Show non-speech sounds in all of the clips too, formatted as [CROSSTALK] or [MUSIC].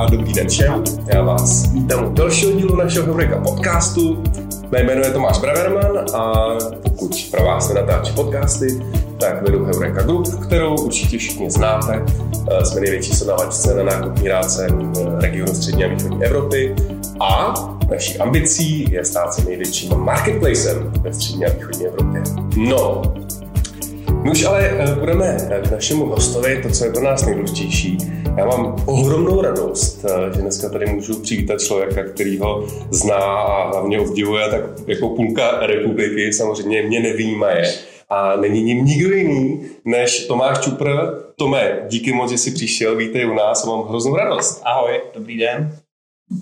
a dobrý den všem. Já vás vítám u dalšího dílu našeho Heureka podcastu. Mé jméno je Tomáš Braverman a pokud pro vás nenatáčí podcasty, tak vedu Heureka Group, kterou určitě všichni znáte. Eh, jsme největší sodavačce na nákupní ráce regionu střední a východní Evropy a naší ambicí je stát se největším marketplacem ve střední a východní Evropě. No, my už ale eh, budeme k našemu hostovi, to, co je pro nás nejdůležitější. Já mám ohromnou radost, eh, že dneska tady můžu přivítat člověka, který ho zná a hlavně obdivuje, tak jako půlka republiky samozřejmě mě nevýjímaje. A není ním nikdo jiný než Tomáš Čupr. Tome, díky moc, že jsi přišel, vítej u nás a mám hroznou radost. Ahoj, dobrý den.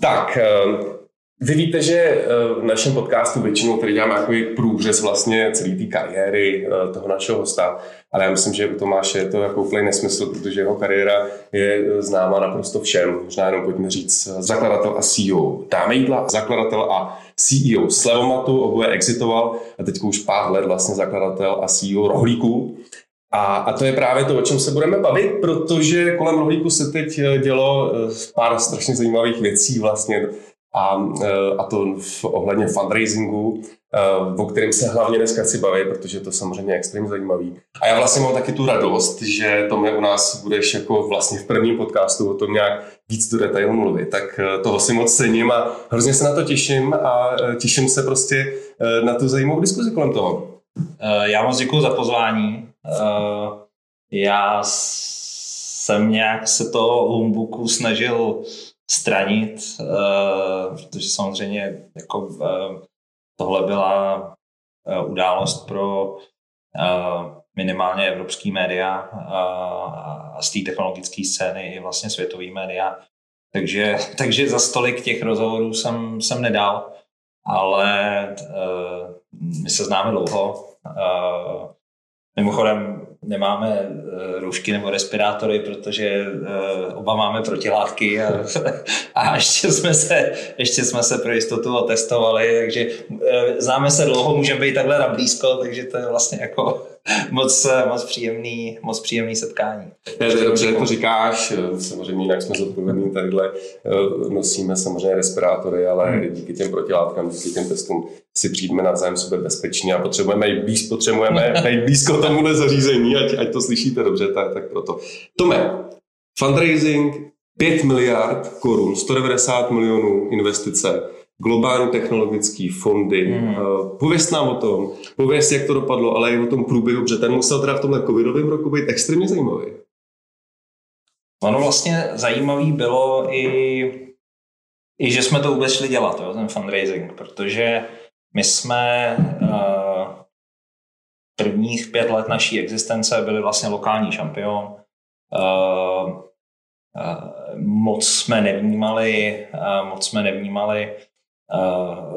Tak, eh, vy víte, že eh, v našem podcastu většinou tady děláme takový průřez vlastně celé té kariéry eh, toho našeho hosta, ale já myslím, že u Tomáše je to jako úplně nesmysl, protože jeho kariéra je eh, známá naprosto všem. Možná jenom pojďme říct zakladatel a CEO Dáme jídla, zakladatel a CEO Slevomatu, oboje exitoval a teď už pár let vlastně zakladatel a CEO Rohlíků. A, a to je právě to, o čem se budeme bavit, protože kolem rohlíku se teď dělo pár strašně zajímavých věcí vlastně a, e, a to v ohledně fundraisingu, e, o kterém se hlavně dneska chci bavit, protože je to samozřejmě extrémně zajímavý. A já vlastně mám taky tu radost, že to mě u nás budeš jako vlastně v prvním podcastu o tom nějak víc do detailu mluvit. Tak e, toho si moc cením a hrozně se na to těším a těším se prostě na tu zajímavou diskuzi kolem toho. Já moc děkuji za pozvání. Já jsem nějak se to humbuku snažil stranit, uh, protože samozřejmě jako uh, tohle byla uh, událost pro minimálně evropský média a z té technologické scény i vlastně světový média. Takže, [LAUGHS] takže za stolik těch rozhovorů jsem, jsem nedal, ale my se známe dlouho. Mimochodem, nemáme uh, roušky nebo respirátory, protože uh, oba máme protilátky a, [LAUGHS] a ještě, jsme se, ještě jsme se pro jistotu otestovali, takže uh, známe se dlouho, můžeme být takhle na blízko, takže to je vlastně jako [LAUGHS] moc, moc, příjemný, moc příjemný setkání. Je to dobře, to říkáš, samozřejmě jinak jsme zodpovědní tadyhle, nosíme samozřejmě respirátory, ale hmm. díky těm protilátkám, díky těm testům si přijdeme navzájem sebe bezpečně a potřebujeme jít, blíz, potřebujeme [LAUGHS] být blízko tomuhle zařízení, ať, ať to slyšíte dobře, tak, tak proto. Tome, fundraising 5 miliard korun, 190 milionů investice, globální technologické fondy. Mm. Pověz nám o tom, pověz, jak to dopadlo, ale i o tom průběhu, protože ten musel teda v tomhle covidovém roku být extrémně zajímavý. Ono vlastně zajímavý bylo i, i že jsme to vůbec šli dělat, jo, ten fundraising, protože my jsme uh, prvních pět let naší existence byli vlastně lokální šampion. Uh, uh, moc jsme nevnímali, uh, moc jsme nevnímali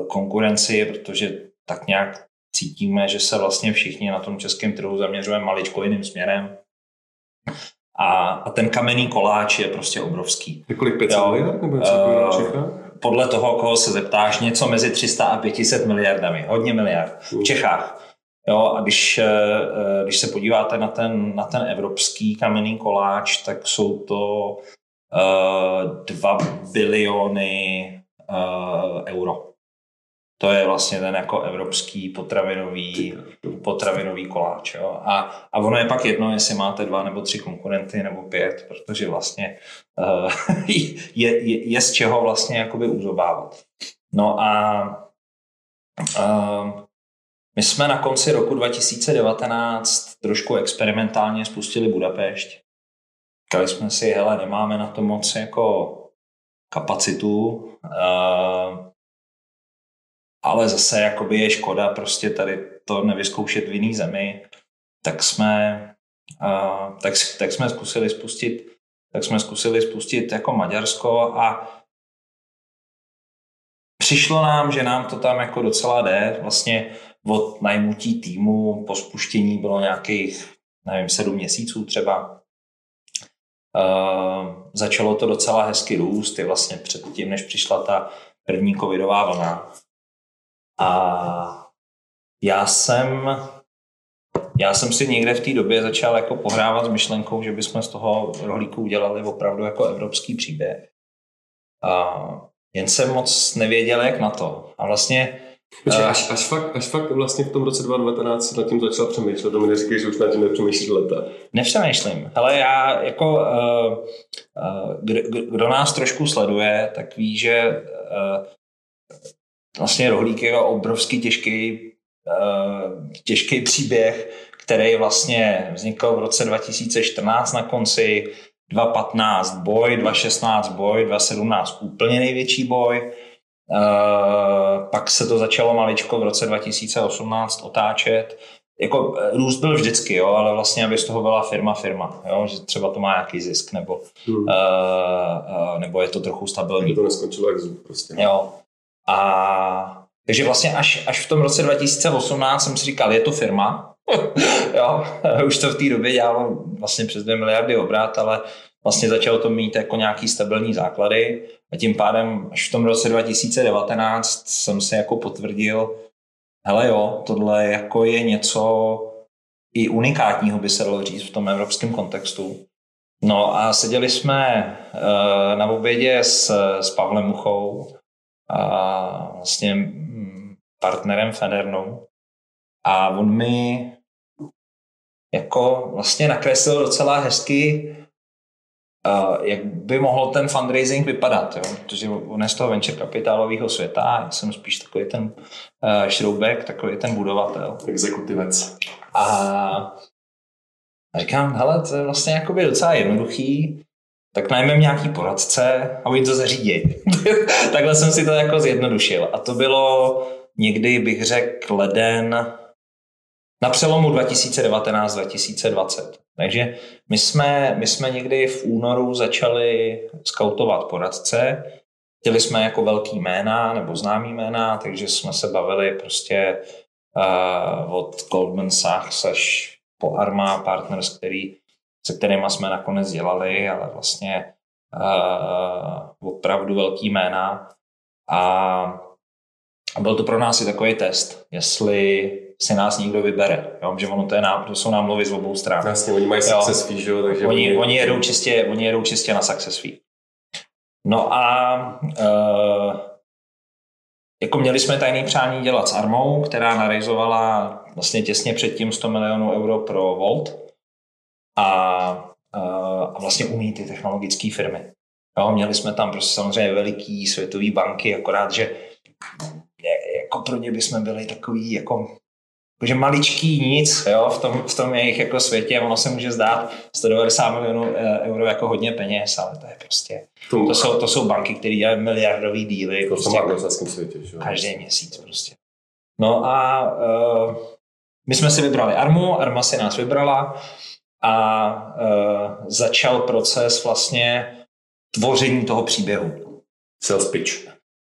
konkurenci, protože tak nějak cítíme, že se vlastně všichni na tom českém trhu zaměřujeme maličko jiným směrem. A, a ten kamenný koláč je prostě obrovský. Kolik 500 miliard? Nebo uh, podle toho, koho se zeptáš, něco mezi 300 a 500 miliardami. Hodně miliard. V Čechách. Jo, a když, eh, eh, když se podíváte na ten, na ten evropský kamenný koláč, tak jsou to uh, 2 biliony euro. To je vlastně ten jako evropský potravinový, potravinový koláč. Jo? A, a ono je pak jedno, jestli máte dva nebo tři konkurenty nebo pět, protože vlastně uh, [LAUGHS] je, je, je z čeho vlastně jakoby uzobávat. No a uh, my jsme na konci roku 2019 trošku experimentálně spustili Budapešť. Říkali jsme si, hele, nemáme na to moc jako kapacitu, uh, ale zase jakoby je škoda prostě tady to nevyzkoušet v jiný zemi, tak jsme, uh, tak, tak jsme zkusili spustit tak jsme zkusili spustit jako Maďarsko a přišlo nám, že nám to tam jako docela jde. Vlastně od najmutí týmu po spuštění bylo nějakých, nevím, sedm měsíců třeba. Uh, začalo to docela hezky růst, i vlastně předtím, než přišla ta první covidová vlna. A já jsem, já jsem si někde v té době začal jako pohrávat s myšlenkou, že bychom z toho rohlíku udělali opravdu jako evropský příběh. A jen jsem moc nevěděl, jak na to. A vlastně Počkej, až, až, fakt, až fakt vlastně v tom roce 2019 nad tím začal přemýšlet, to mi neříkej, že už nad tím nepřemýšlíš leta. Nepřemýšlím. Hele, já jako, uh, uh, kdo, kdo nás trošku sleduje, tak ví, že uh, vlastně Rohlík je obrovský těžký, uh, těžký příběh, který vlastně vznikl v roce 2014 na konci, 2015 boj, 2016 boj, 2017 úplně největší boj, pak se to začalo maličko v roce 2018 otáčet. Jako eh, růst byl vždycky, jo, ale vlastně, aby z toho byla firma firma, jo, že třeba to má nějaký zisk, nebo, hmm. uh, uh, nebo je to trochu stabilní. Aby to neskončilo jak zub prostě. Jo. A takže vlastně až, až v tom roce 2018 jsem si říkal, je to firma, [LAUGHS] jo, už to v té době dělalo vlastně přes 2 miliardy obrat, ale vlastně začalo to mít jako nějaký stabilní základy a tím pádem až v tom roce 2019 jsem si jako potvrdil, hele jo, tohle jako je něco i unikátního, by se dalo říct v tom evropském kontextu. No a seděli jsme uh, na obědě s, s Pavlem Muchou a vlastně mm, partnerem Federnou a on mi jako vlastně nakreslil docela hezky Uh, jak by mohl ten fundraising vypadat, jo? protože on je z toho venture kapitálového světa, já jsem spíš takový ten uh, šroubek, takový ten budovatel. Exekutivec. A, a říkám, hele, to je vlastně jakoby docela jednoduchý, tak najmeme nějaký poradce a oni to zařídí. [LAUGHS] Takhle jsem si to jako zjednodušil. A to bylo někdy, bych řekl, leden na přelomu 2019-2020. Takže my jsme, my jsme někdy v únoru začali skautovat poradce. Chtěli jsme jako velký jména nebo známý jména, takže jsme se bavili prostě uh, od Goldman Sachs až po Arma Partners, který, se kterými jsme nakonec dělali, ale vlastně uh, opravdu velký jména. A, byl to pro nás i takový test, jestli si nás někdo vybere. Jo? Že ono to, je nám, to jsou námluvy z obou stran. Jasně, oni mají success fee, že? takže oni, oni, oni, jedou čistě, oni jedou čistě na success fee. No a uh, jako měli jsme tajný přání dělat s Armou, která narejzovala vlastně těsně předtím 100 milionů euro pro Volt a, uh, a vlastně umí ty technologické firmy. Jo, měli jsme tam prostě samozřejmě veliký světový banky, akorát, že jako pro ně bychom byli takový jako jakože maličký nic jo, v, tom, v tom jejich jako světě. Ono se může zdát 190 milionů eh, euro jako hodně peněz, ale to je prostě, to, jsou, to jsou banky, které dělají miliardový díly. To prostě, v světě. Že? Každý měsíc prostě. No a uh, my jsme si vybrali Armu, Arma si nás vybrala a uh, začal proces vlastně tvoření toho příběhu. Sales pitch.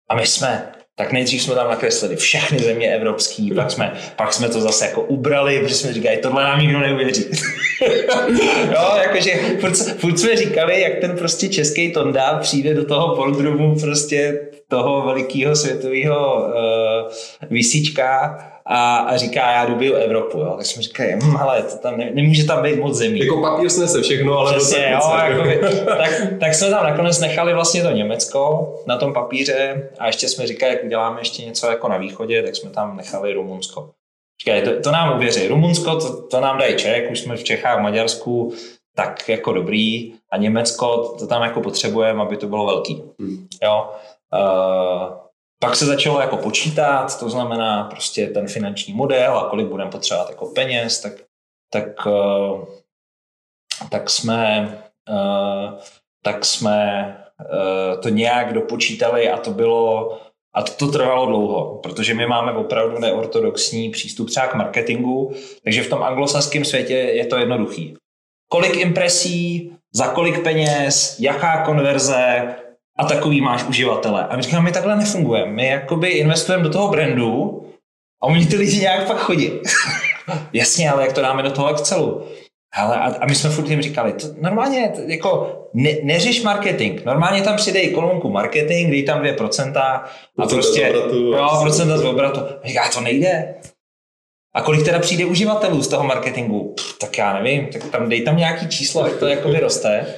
A my jsme tak nejdřív jsme tam nakreslili všechny země evropský, pak jsme, pak jsme to zase jako ubrali, protože jsme říkali, tohle nám nikdo neuvěří. [LAUGHS] jo, jakože furt, furt, jsme říkali, jak ten prostě český Tonda přijde do toho boardroomu prostě toho velikého světového uh, výsíčka a, a říká, já dobiju Evropu. Jo. Tak jsme říkali, hm, ale to tam ne, nemůže tam být moc zemí. Jako papír snese všechno, ale Přesně, jo, jakoby, [LAUGHS] tak, tak, jsme tam nakonec nechali vlastně to Německo na tom papíře a ještě jsme říkali, jak uděláme ještě něco jako na východě, tak jsme tam nechali Rumunsko. Říkali, to, to nám uvěří. Rumunsko, to, to nám dají Čech, už jsme v Čechách, v Maďarsku, tak jako dobrý. A Německo, to tam jako potřebujeme, aby to bylo velký. Hmm. Jo. Uh, pak se začalo jako počítat, to znamená prostě ten finanční model a kolik budeme potřebovat jako peněz, tak, tak, eh, tak jsme, eh, tak jsme eh, to nějak dopočítali a to bylo a to, to trvalo dlouho, protože my máme opravdu neortodoxní přístup třeba k marketingu, takže v tom anglosaském světě je to jednoduchý. Kolik impresí, za kolik peněz, jaká konverze, a takový máš uživatele. A my říkáme, my takhle nefungujeme. My jakoby investujeme do toho brandu a oni ty lidi nějak pak chodí. [LAUGHS] Jasně, ale jak to dáme do toho Excelu? Hele, a, a my jsme furt jim říkali, to normálně jako ne, neřeš marketing. Normálně tam přidej kolonku marketing, dej tam 2% a prostě, obratu, jo, procenta z obratu. A říká, to nejde. A kolik teda přijde uživatelů z toho marketingu? Pff, tak já nevím, tak tam dej tam nějaký číslo, jak to jakoby roste.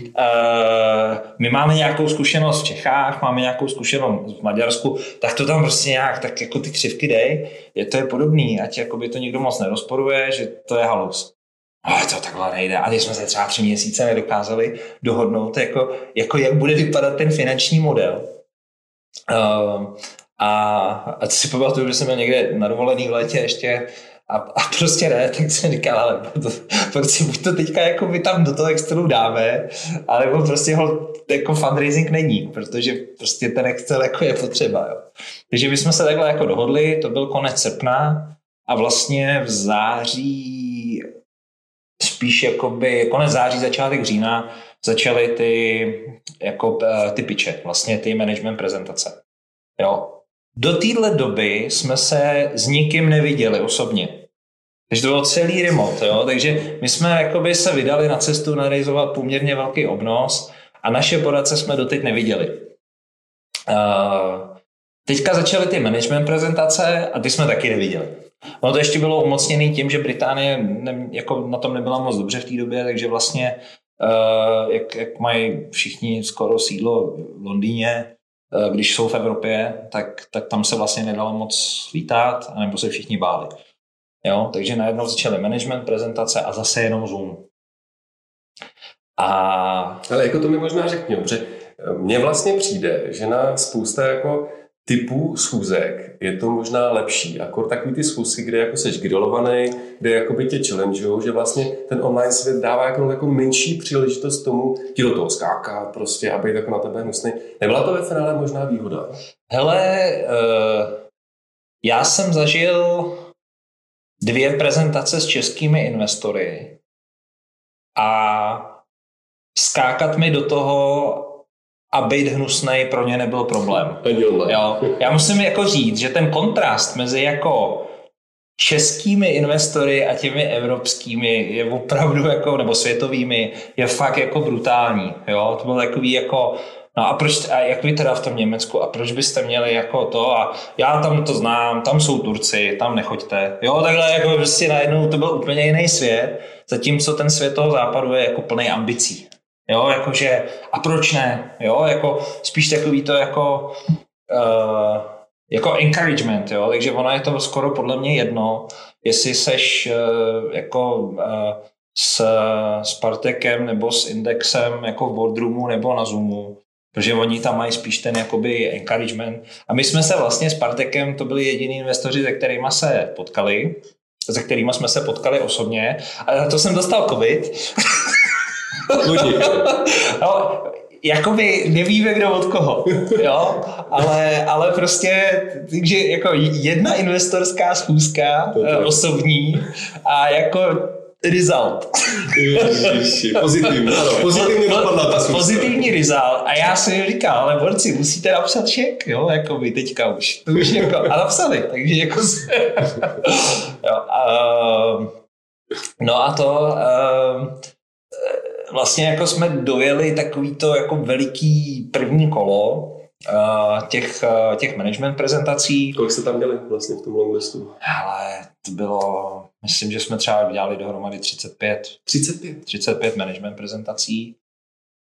Uh, my máme nějakou zkušenost v Čechách, máme nějakou zkušenost v Maďarsku, tak to tam prostě nějak, tak jako ty křivky dej, je to je podobný, ať jakoby to nikdo moc nerozporuje, že to je halus. Ale to takhle nejde. A když jsme se třeba tři měsíce nedokázali dohodnout, jako, jako jak bude vypadat ten finanční model. Uh, a, a si pamatuju, že jsem měl někde na dovolený v létě ještě a, a prostě ne, tak jsem říkal, ale to, prostě buď to teďka jako my tam do toho Excelu dáme, alebo prostě ho jako fundraising není, protože prostě ten Excel jako je potřeba. Jo. Takže my jsme se takhle jako dohodli, to byl konec srpna a vlastně v září, spíš jakoby konec září, začátek října, začaly ty, jako, eh, ty piče, vlastně ty management prezentace. Jo, do téhle doby jsme se s nikým neviděli osobně. Takže to bylo celý remote, jo? takže my jsme jakoby se vydali na cestu narealizovat poměrně velký obnos a naše poradce jsme doteď neviděli. Uh, teďka začaly ty management prezentace a ty jsme taky neviděli. Ono to ještě bylo umocněné tím, že Británie ne, jako na tom nebyla moc dobře v té době, takže vlastně uh, jak, jak mají všichni skoro sídlo v Londýně, když jsou v Evropě, tak, tak tam se vlastně nedalo moc lítat, anebo se všichni báli. Jo? Takže najednou začaly management, prezentace a zase jenom Zoom. A... Ale jako to mi možná řekni, protože mně vlastně přijde, že na spousta jako typů schůzek je to možná lepší. Akor takový ty schůzky, kde jako seš grilovaný, kde jako by tě challengeují, že vlastně ten online svět dává jako, jako menší příležitost tomu ti do toho skákat prostě a být jako na tebe hnusný. Nebyla to ve finále možná výhoda? Hele, uh, já jsem zažil dvě prezentace s českými investory a skákat mi do toho a být hnusný pro ně nebyl problém. Jo. Já musím jako říct, že ten kontrast mezi jako českými investory a těmi evropskými je opravdu jako, nebo světovými, je fakt jako brutální. Jo? To bylo takový jako, No a proč, a jak vy teda v tom Německu, a proč byste měli jako to a já tam to znám, tam jsou Turci, tam nechoďte. Jo, takhle jako prostě najednou to byl úplně jiný svět, zatímco ten svět toho západu je jako plný ambicí. Jo, jakože, a proč ne? Jo, jako spíš takový to jako, uh, jako encouragement, jo, takže ono je to skoro podle mě jedno, jestli seš uh, jako uh, s, s Partekem nebo s Indexem jako v boardroomu nebo na Zoomu, protože oni tam mají spíš ten jakoby encouragement. A my jsme se vlastně s Partekem, to byli jediní investoři, se kterými se potkali, se kterými jsme se potkali osobně, ale to jsem dostal covid. [LAUGHS] no, jakoby nevíme, kdo od koho, jo, ale, ale prostě, takže jako jedna investorská schůzka eh, osobní a jako result. Ježiši, pozitivní, ano, pozitivní dopadla ta schůzka. Pozitivní result. A já si říkal, ale borci, musíte napsat šek, jo, jako by teďka už, to už jako, a napsali, takže jako [LAUGHS] jo, a, no a to, uh, vlastně jako jsme dojeli takový to jako veliký první kolo uh, těch, uh, těch management prezentací. Kolik jste tam měli vlastně v tom longlistu? Ale to bylo, myslím, že jsme třeba dělali dohromady 35. 35? 35 management prezentací.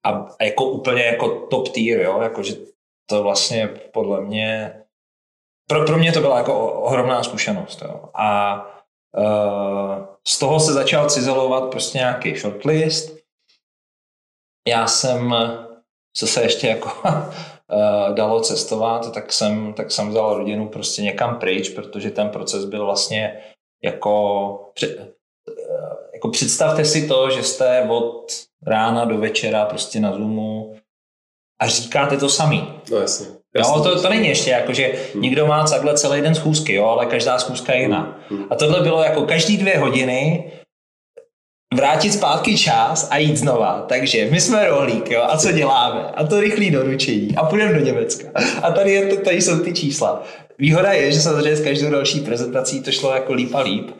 A, a jako úplně jako top tier, jo, jakože to vlastně podle mě, pro, pro mě to byla jako ohromná zkušenost, jo. A uh, z toho se začal cizelovat prostě nějaký shortlist já jsem, co se ještě jako [LAUGHS] eh, dalo cestovat, tak jsem, tak jsem vzal rodinu prostě někam pryč, protože ten proces byl vlastně jako, eh, jako představte si to, že jste od rána do večera prostě na Zoomu a říkáte to samý. No jasně. Jo, to, to není ještě jako, že hmm. někdo má takhle celý den schůzky, jo, ale každá schůzka je jiná. Hmm. A tohle bylo jako každý dvě hodiny vrátit zpátky čas a jít znova. Takže my jsme rohlík, jo, a co děláme? A to rychlý doručení. A půjdeme do Německa. A tady, je, tady jsou ty čísla. Výhoda je, že samozřejmě s každou další prezentací to šlo jako líp a líp.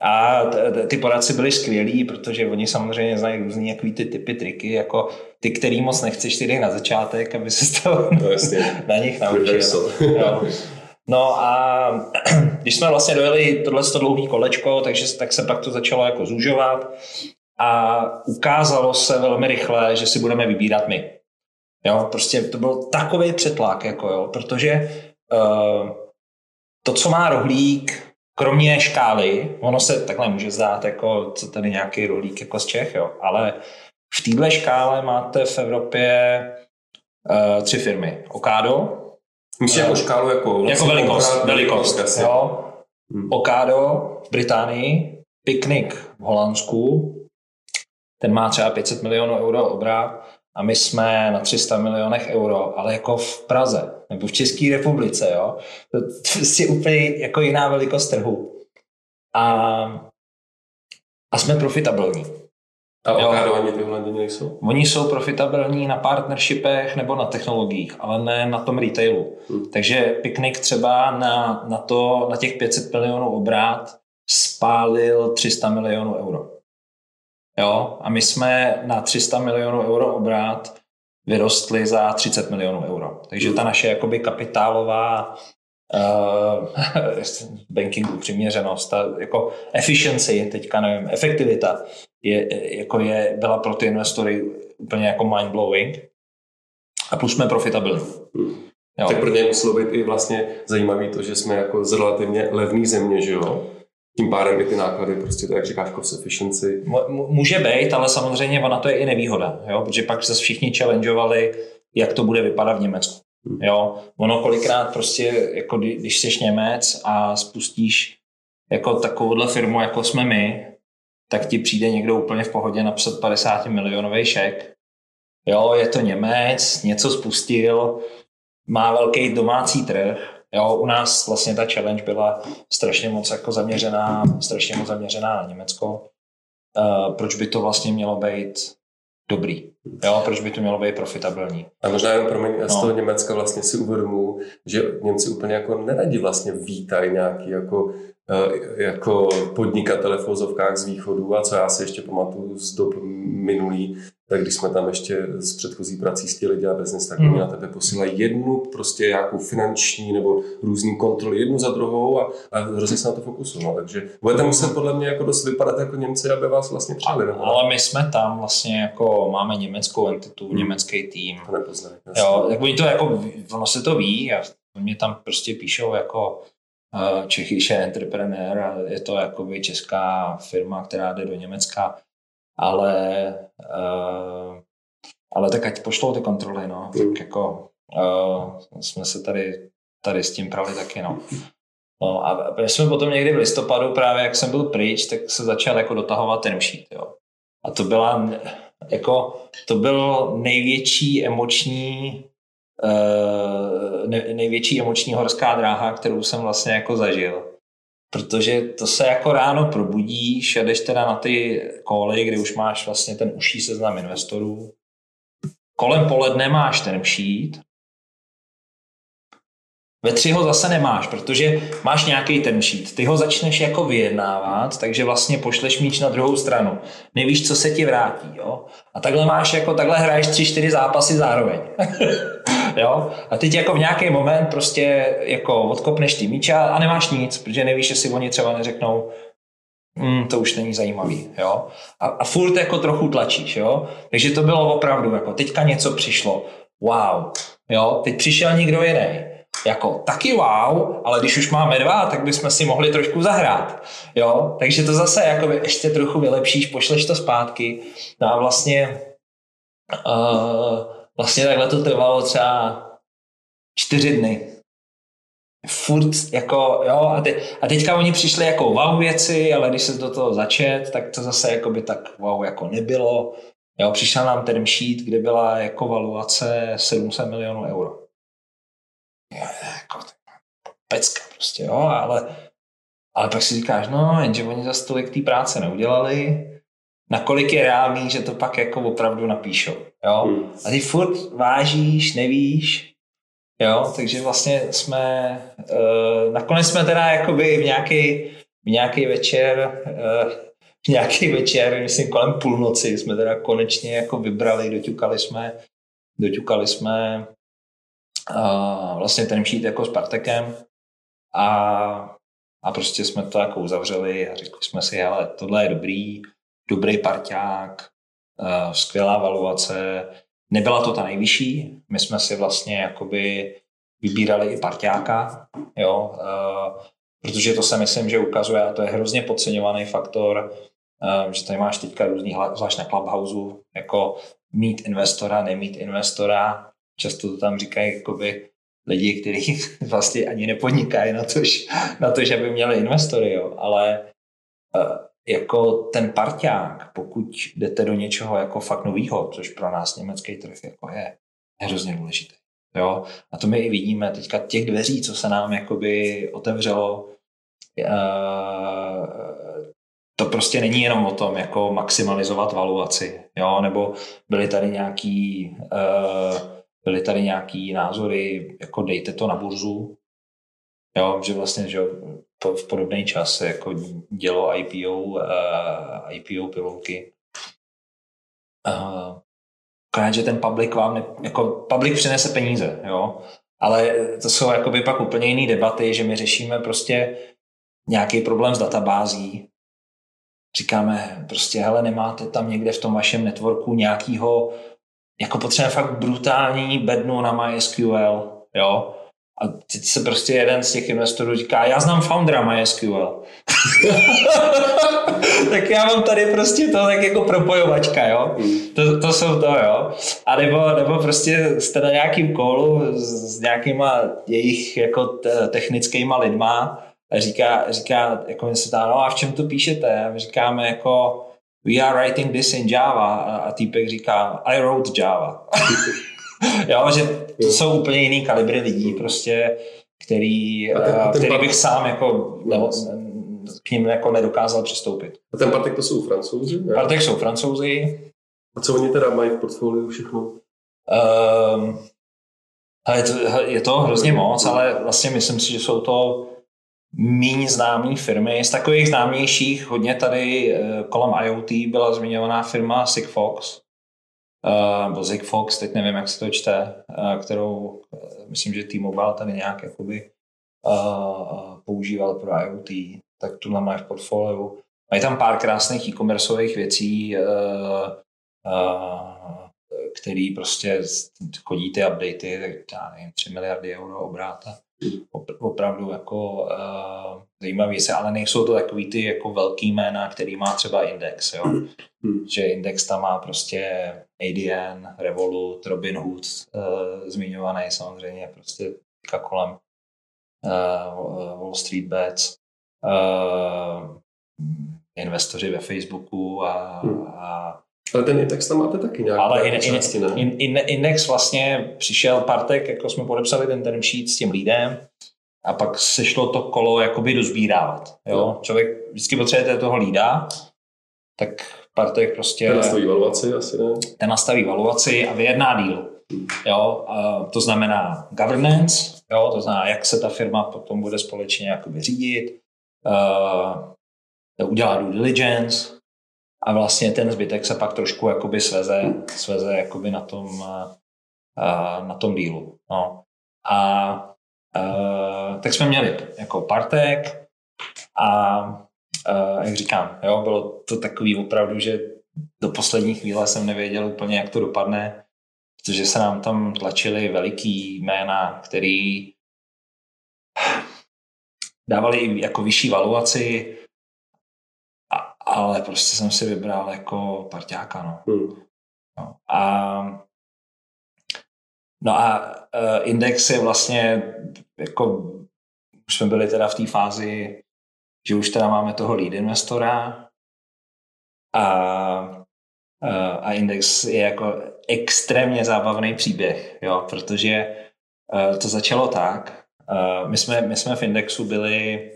A ty poradci byli skvělí, protože oni samozřejmě znají různý jaký ty typy triky, jako ty, který moc nechceš, ty na začátek, aby se to no, [LAUGHS] na nich naučil. [LAUGHS] no a [CLEARS THROAT] když jsme vlastně dojeli tohle dlouhý kolečko, takže tak se pak to začalo jako zúžovat a ukázalo se velmi rychle, že si budeme vybírat my. Jo, prostě to byl takový přetlak, jako jo, protože uh, to, co má rohlík, kromě škály, ono se takhle může zdát, jako co tady nějaký rohlík jako z Čech, jo, ale v této škále máte v Evropě uh, tři firmy. Okado. Myslíš jako škálu jako... Jako velikost, velikost, velikost jo. Hmm. Okado v Británii, Picnic v Holandsku, ten má třeba 500 milionů euro obrat a my jsme na 300 milionech euro, ale jako v Praze nebo v České republice, jo. To, to je úplně jako jiná velikost trhu. A, a jsme profitabilní. A Okado ani ty Holanděni nejsou? Oni jsou profitabilní na partnershipech nebo na technologiích, ale ne na tom retailu. Hmm. Takže Picnic třeba na, na, to, na těch 500 milionů obrát spálil 300 milionů euro. Jo? A my jsme na 300 milionů euro obrát vyrostli za 30 milionů euro. Takže ta naše jakoby kapitálová [LAUGHS] uh, bankingu přiměřenost, ta jako efficiency, teďka nevím, efektivita je, jako je, byla pro ty investory úplně jako mind-blowing. A plus jsme profitabilní. Hmm. Jo. Tak pro ně muselo být i vlastně zajímavý to, že jsme jako z relativně levný země, že jo? tím pádem i ty náklady, prostě to, jak říkáš, cost efficiency. Může být, ale samozřejmě ona to je i nevýhoda, jo? protože pak se všichni challengeovali, jak to bude vypadat v Německu. Hmm. Jo? Ono kolikrát prostě, jako když jsi Němec a spustíš jako takovouhle firmu, jako jsme my, tak ti přijde někdo úplně v pohodě napsat 50 milionový šek. Jo, je to Němec, něco spustil, má velký domácí trh, Jo, u nás vlastně ta challenge byla strašně moc jako zaměřená, strašně moc zaměřená na Německo. Uh, proč by to vlastně mělo být dobrý? Jo, proč by to mělo být profitabilní? A možná jenom pro mě z no. toho Německa vlastně si uvědomuji, že Němci úplně jako neradi vlastně vítají nějaký jako jako podnikatele v vozovkách z východu a co já si ještě pamatuju z dob minulý, tak když jsme tam ještě z předchozí prací lidi a business, tak mm. oni na tebe posílají jednu prostě nějakou finanční nebo různý kontroly jednu za druhou a, a hrozně se na to fokusují. No. Takže budete muset podle mě jako dost vypadat jako Němci, aby vás vlastně přijali. Nebo? Ale my jsme tam vlastně jako máme německou entitu, mm. německý tým. To nepoznali. Jo, tak oni to jako, ono se to ví a mě tam prostě píšou jako uh, Čechyše entrepreneur a je to jakoby česká firma, která jde do Německa ale, ale tak ať pošlou ty kontroly, no. Mm. Tak jako jsme se tady, tady s tím prali taky, no. No a my jsme potom někdy v listopadu, právě jak jsem byl pryč, tak se začal jako dotahovat ten sheet, jo. A to byla jako, to byl největší emoční největší emoční horská dráha, kterou jsem vlastně jako zažil protože to se jako ráno probudíš a jdeš teda na ty koly, kdy už máš vlastně ten uší seznam investorů. Kolem poledne máš ten sheet. Ve tři ho zase nemáš, protože máš nějaký ten sheet. Ty ho začneš jako vyjednávat, takže vlastně pošleš míč na druhou stranu. Nevíš, co se ti vrátí. Jo? A takhle máš jako, takhle hraješ tři, čtyři zápasy zároveň. [LAUGHS] jo? A teď jako v nějaký moment prostě jako odkopneš ty míče a nemáš nic, protože nevíš, jestli oni třeba neřeknou, mm, to už není zajímavý, jo. A, a furt jako trochu tlačíš, jo. Takže to bylo opravdu, jako teďka něco přišlo, wow, jo, teď přišel někdo jiný, jako taky wow, ale když už máme dva, tak bychom si mohli trošku zahrát, jo. Takže to zase jako ještě trochu vylepšíš, pošleš to zpátky, no a vlastně uh, Vlastně takhle to trvalo třeba čtyři dny. Furt jako, jo, a, te, a teďka oni přišli jako wow věci, ale když se do toho začet, tak to zase jako by tak wow jako nebylo. Jo, přišel nám ten sheet, kde byla jako valuace 700 milionů euro. Jako pecka prostě, jo, ale, ale pak si říkáš, no, jenže oni za tolik té práce neudělali, nakolik je reálný, že to pak jako opravdu napíšou. Jo? Hmm. A ty furt vážíš, nevíš, jo, takže vlastně jsme, uh, nakonec jsme teda jakoby v nějaký, v nějaký večer, uh, v nějaký večer, myslím kolem půlnoci, jsme teda konečně jako vybrali, doťukali jsme, doťukali jsme vlastně ten šít jako s Partekem a A prostě jsme to jako uzavřeli a řekli jsme si, ale tohle je dobrý, dobrý parťák, uh, skvělá valuace. Nebyla to ta nejvyšší, my jsme si vlastně jakoby vybírali i parťáka, jo, uh, protože to se myslím, že ukazuje, a to je hrozně podceňovaný faktor, uh, že tady máš teďka různý, zvlášť na Clubhouse, jako mít investora, nemít investora. Často to tam říkají jakoby lidi, kteří [LAUGHS] vlastně ani nepodnikají na to, na to, že by měli investory, jo. ale uh, jako ten parťák, pokud jdete do něčeho jako fakt novýho, což pro nás německý trh jako je, je hrozně důležité. Jo? A to my i vidíme teďka těch dveří, co se nám jakoby otevřelo, uh, to prostě není jenom o tom, jako maximalizovat valuaci, jo, nebo byly tady nějaký, uh, byly tady nějaký názory, jako dejte to na burzu, jo, že vlastně, že v podobný čas jako dělo IPO, uh, eh, IPO pilulky. Uh, akorát, že ten public vám, ne, jako public přinese peníze, jo, ale to jsou jakoby pak úplně jiné debaty, že my řešíme prostě nějaký problém s databází, říkáme prostě, hele, nemáte tam někde v tom vašem networku nějakýho, jako potřebujeme fakt brutální bednu na MySQL, jo, a teď se prostě jeden z těch investorů říká, já znám foundera MySQL. [LAUGHS] tak já mám tady prostě to tak jako propojovačka, jo. To, to jsou to, jo. A nebo, nebo prostě jste na nějakým kolu s, s nějakýma jejich jako technickýma lidma a říká, říká jako mi se no a v čem to píšete? A my říkáme jako we are writing this in Java a, týpek říká I wrote Java. [LAUGHS] jo, že to jsou úplně jiný kalibry lidí prostě, který, a ten, a ten který bych sám jako nebo, k ním jako nedokázal přistoupit. A ten Partek to jsou francouzi? Ne? Partek jsou francouzi. A co oni teda mají v portfoliu všechno? Um, je, to, je to hrozně moc, ale vlastně myslím si, že jsou to méně známé firmy. Z takových známějších hodně tady eh, kolem IoT byla zmiňovaná firma Sigfox, uh, nebo Zigfox, teď nevím, jak se to čte, uh, kterou myslím, že T-Mobile tady nějak jakoby používal pro IoT, tak tu má v portfoliu. Mají tam pár krásných e-commerceových věcí, který prostě chodí ty updaty, tak já nevím, 3 miliardy euro obráta opravdu jako uh, zajímavý se, ale nejsou to takový ty jako velký jména, který má třeba Index, jo. Hmm. Že Index tam má prostě ADN, Revolut, Robinhood uh, zmiňovaný samozřejmě prostě kolem uh, Wall Street Bets, uh, investoři ve Facebooku a, hmm. a ale ten index tam máte taky nějak. Ale in, části, ne? In, in, index vlastně přišel partek, jako jsme podepsali ten term sheet s tím lídem a pak se šlo to kolo jakoby dozbírávat. Jo? No. Člověk vždycky potřebuje toho lída, tak partek prostě... Ten nastaví valuaci asi, ne? Ten nastaví valuaci a vyjedná díl. Hmm. Jo? A to znamená governance, jo? to znamená, jak se ta firma potom bude společně jakoby řídit, uh, udělá due diligence, a vlastně ten zbytek se pak trošku jakoby sveze, sveze jakoby na tom, na tom dílu. No. A, a tak jsme měli jako partek a, a jak říkám, jo, bylo to takový opravdu, že do poslední chvíle jsem nevěděl úplně, jak to dopadne, protože se nám tam tlačili veliký jména, který dávali jako vyšší valuaci, ale prostě jsem si vybral jako parťáka, no. Hmm. no. A No a uh, Index je vlastně jako už jsme byli teda v té fázi, že už teda máme toho lead investora a, uh, a Index je jako extrémně zábavný příběh, jo, protože uh, to začalo tak, uh, my, jsme, my jsme v Indexu byli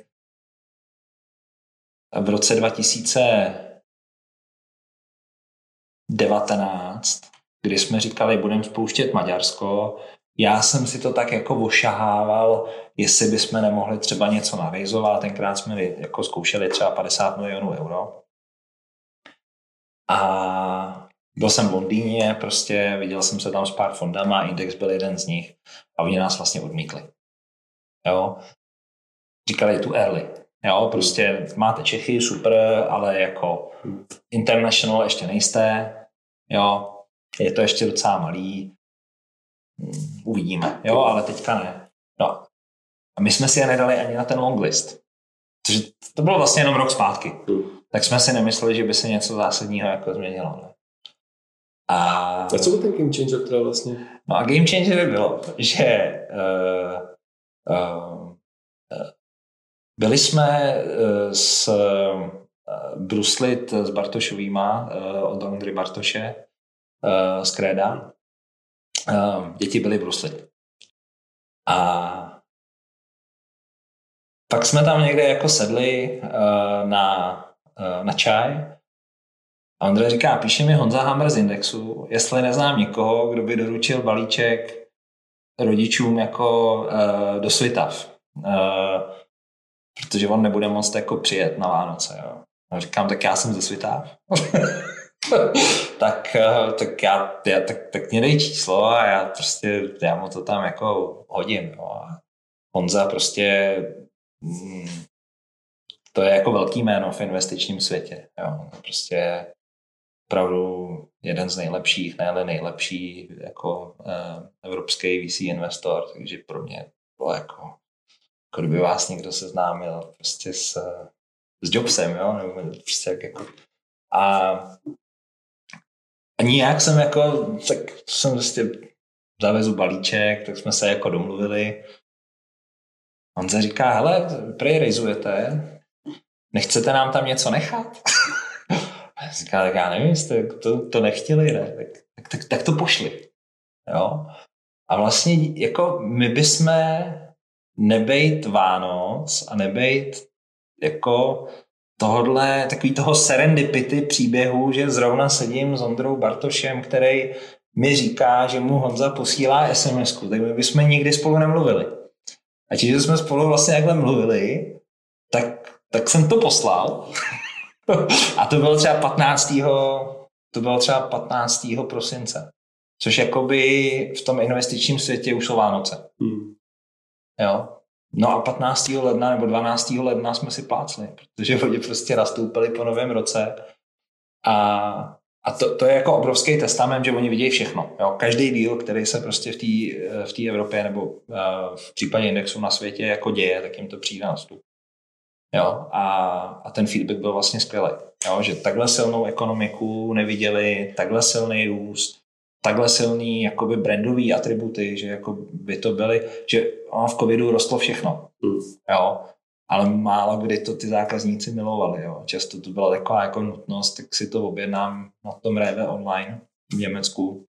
v roce 2019, kdy jsme říkali, budeme spouštět Maďarsko, já jsem si to tak jako ošahával, jestli bychom nemohli třeba něco narizovat. Tenkrát jsme jako zkoušeli třeba 50 milionů euro. A byl jsem v Londýně, prostě viděl jsem se tam s pár fondama, Index byl jeden z nich a oni nás vlastně odmítli. Jo? Říkali tu early. Jo, prostě máte Čechy, super, ale jako international ještě nejste, jo, je to ještě docela malý, uvidíme, jo, ale teďka ne. No. A my jsme si je nedali ani na ten long list. Což to bylo vlastně jenom rok zpátky. Tak jsme si nemysleli, že by se něco zásadního jako změnilo. Ne? A... a co byl ten game changer teda vlastně? No a game changer bylo, že uh, uh, byli jsme uh, s uh, bruslit s Bartošovýma od Ondry Bartoše z Kréda. Děti byly bruslit. A pak jsme tam někde jako sedli na, na čaj a Ondra říká, píše mi Honza Hammer z Indexu, jestli neznám nikoho, kdo by doručil balíček rodičům jako do Svitav. Protože on nebude moct jako přijet na Vánoce. Jo. A říkám, tak já jsem ze Svitav. [LAUGHS] tak, uh, tak, já, já, tak, tak mě dej číslo a já prostě, já mu to tam jako hodím. Jo. A Honza prostě mm, to je jako velký jméno v investičním světě. Jo. Prostě opravdu jeden z nejlepších, ne nejlepší jako uh, evropský VC investor, takže pro mě bylo jako, jako kdyby vás někdo seznámil prostě s, s Jobsem, jo, nebo prostě jak jako a, a nijak jsem jako, tak jsem prostě zavezu balíček, tak jsme se jako domluvili. On se říká, hele, prejrizujete, nechcete nám tam něco nechat? [LAUGHS] Říká, tak já nevím, jste to, to nechtěli, ne? Tak, tak, tak, tak to pošli. Jo? A vlastně jako my bychom nebejt Vánoc a nebejt jako tohodle, takový toho serendipity příběhu, že zrovna sedím s Ondrou Bartošem, který mi říká, že mu Honza posílá sms tak my bychom nikdy spolu nemluvili. A tím, že jsme spolu vlastně takhle mluvili, tak, tak jsem to poslal [LAUGHS] a to bylo třeba 15. To bylo třeba 15. prosince. Což jakoby v tom investičním světě už jsou Vánoce. Hmm. Jo. No a 15. ledna nebo 12. ledna jsme si plácli, protože [LAUGHS] oni prostě nastoupili po novém roce a, a to, to, je jako obrovský testament, že oni vidějí všechno. Jo. Každý díl, který se prostě v té v té Evropě nebo uh, v případě indexu na světě jako děje, tak jim to přijde na stup. Jo? A, a ten feedback byl vlastně skvělý. Jo? Že takhle silnou ekonomiku neviděli, takhle silný růst, takhle silný jakoby brandový atributy, že jako by to byly, že v covidu rostlo všechno. Mm. Jo? Ale málo kdy to ty zákazníci milovali. Jo? Často to byla taková jako nutnost, tak si to objednám na tom Reve online v Německu.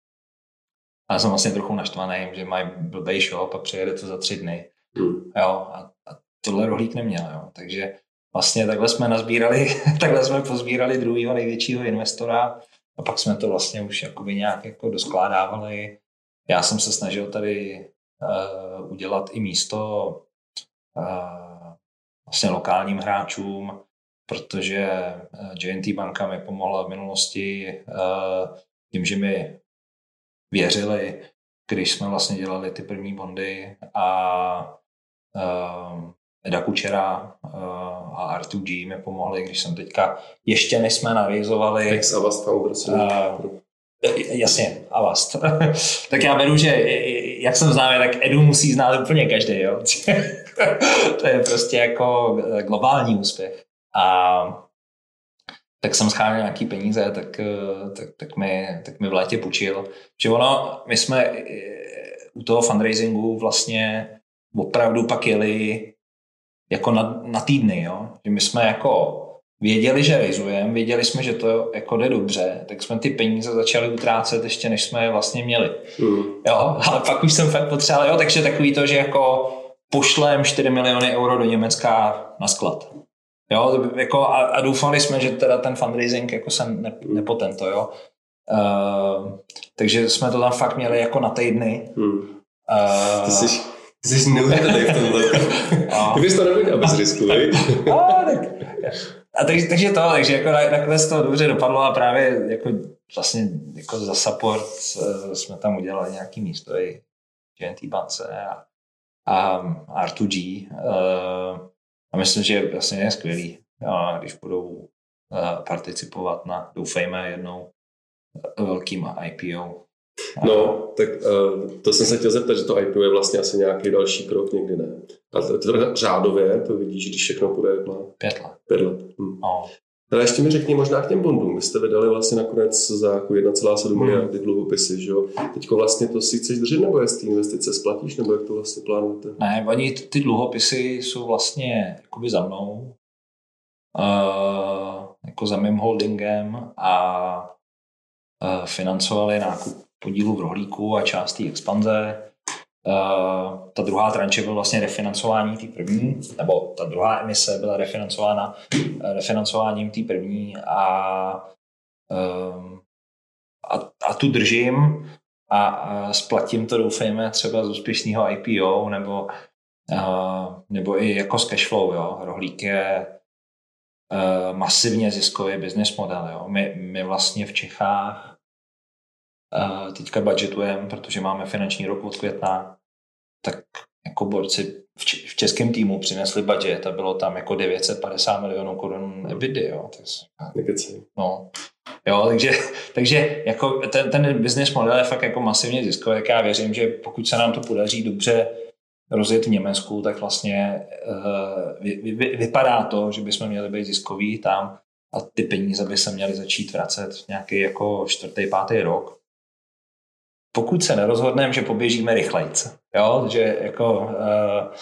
A jsem vlastně trochu naštvaný, že mají blbej shop a přijede to za tři dny. Mm. Jo? A, a tohle rohlík neměl. Jo. Takže vlastně takhle jsme nazbírali, [LAUGHS] takhle jsme pozbírali druhého největšího investora a pak jsme to vlastně už jakoby nějak jako doskládávali. Já jsem se snažil tady uh, udělat i místo uh, vlastně lokálním hráčům, protože JNT eh, banka mi pomohla v minulosti uh, tím, že mi věřili, když jsme vlastně dělali ty první bondy a uh, Eda Kučera uh, a R2G mi pomohli, když jsem teďka, ještě než jsme narizovali... Ex Avast Founder. Uh, jasně, Avast. [LAUGHS] tak já beru, že jak jsem známý, tak Edu musí znát úplně každý, jo. [LAUGHS] to je prostě jako globální úspěch. A tak jsem scháněl nějaký peníze, tak, tak, tak, mi, tak mi v létě půjčil. Že ono, my jsme u toho fundraisingu vlastně opravdu pak jeli jako na, na týdny, jo? že my jsme jako věděli, že rejzujeme, věděli jsme, že to jako jde dobře, tak jsme ty peníze začali utrácet ještě, než jsme je vlastně měli. Mm. Jo, ale pak už jsem fakt potřeboval, jo, takže takový to, že jako pošlem 4 miliony euro do Německa na sklad. Jo, jako a, a doufali jsme, že teda ten fundraising jako se ne, nepotento, jo. Uh, takže jsme to tam fakt měli jako na týdny. Mm. Uh, Ty jsi jsi neuvěřitelný v tomhle. [LAUGHS] Ty bys to nevěděl bez risku, [LAUGHS] a takže, takže to, takže jako takhle to dobře dopadlo a právě jako vlastně jako za support eh, jsme tam udělali nějaký místo i GNT bance a, a R2G. Uh, A myslím, že vlastně je skvělý, když budou participovat na, doufejme, jednou velkým IPO. No, tak uh, to jsem se chtěl zeptat, že to IPO je vlastně asi nějaký další krok, někdy ne. A to, to řádově, to vidíš, když všechno půjde jak má. Pět let. Pět let. Hm. No. Ale ještě mi řekni možná k těm bondům. Vy jste vydali vlastně nakonec za jako 1,7 hmm. miliardy dluhopisy, že jo? Teďko vlastně to si chceš držet, nebo jestli investice splatíš, nebo jak to vlastně plánujete? Ne, oni ty dluhopisy jsou vlastně jakoby za mnou, uh, jako za mým holdingem a uh, financovali nákup podílu v rohlíku a část té expanze. Uh, ta druhá tranče byl vlastně refinancování té první, nebo ta druhá emise byla refinancována uh, refinancováním té první a, uh, a, a tu držím a, a splatím to doufejme třeba z úspěšného IPO nebo, uh, nebo i jako z cashflow. Jo. Rohlík je masivně ziskový business model. Jo. My, my vlastně v Čechách teďka budgetujeme, protože máme finanční rok od května, tak jako borci v, v českém týmu přinesli budget a bylo tam jako 950 milionů korun EBITDA, jo. no. Jo, takže, takže jako ten, ten business model je fakt jako masivně ziskový, jak já věřím, že pokud se nám to podaří dobře rozjet v Německu, tak vlastně uh, vy, vy, vypadá to, že bychom měli být ziskoví tam a ty peníze by se měly začít vracet nějaký jako čtvrtý, pátý rok pokud se nerozhodneme, že poběžíme rychlejc, jo, že jako uh,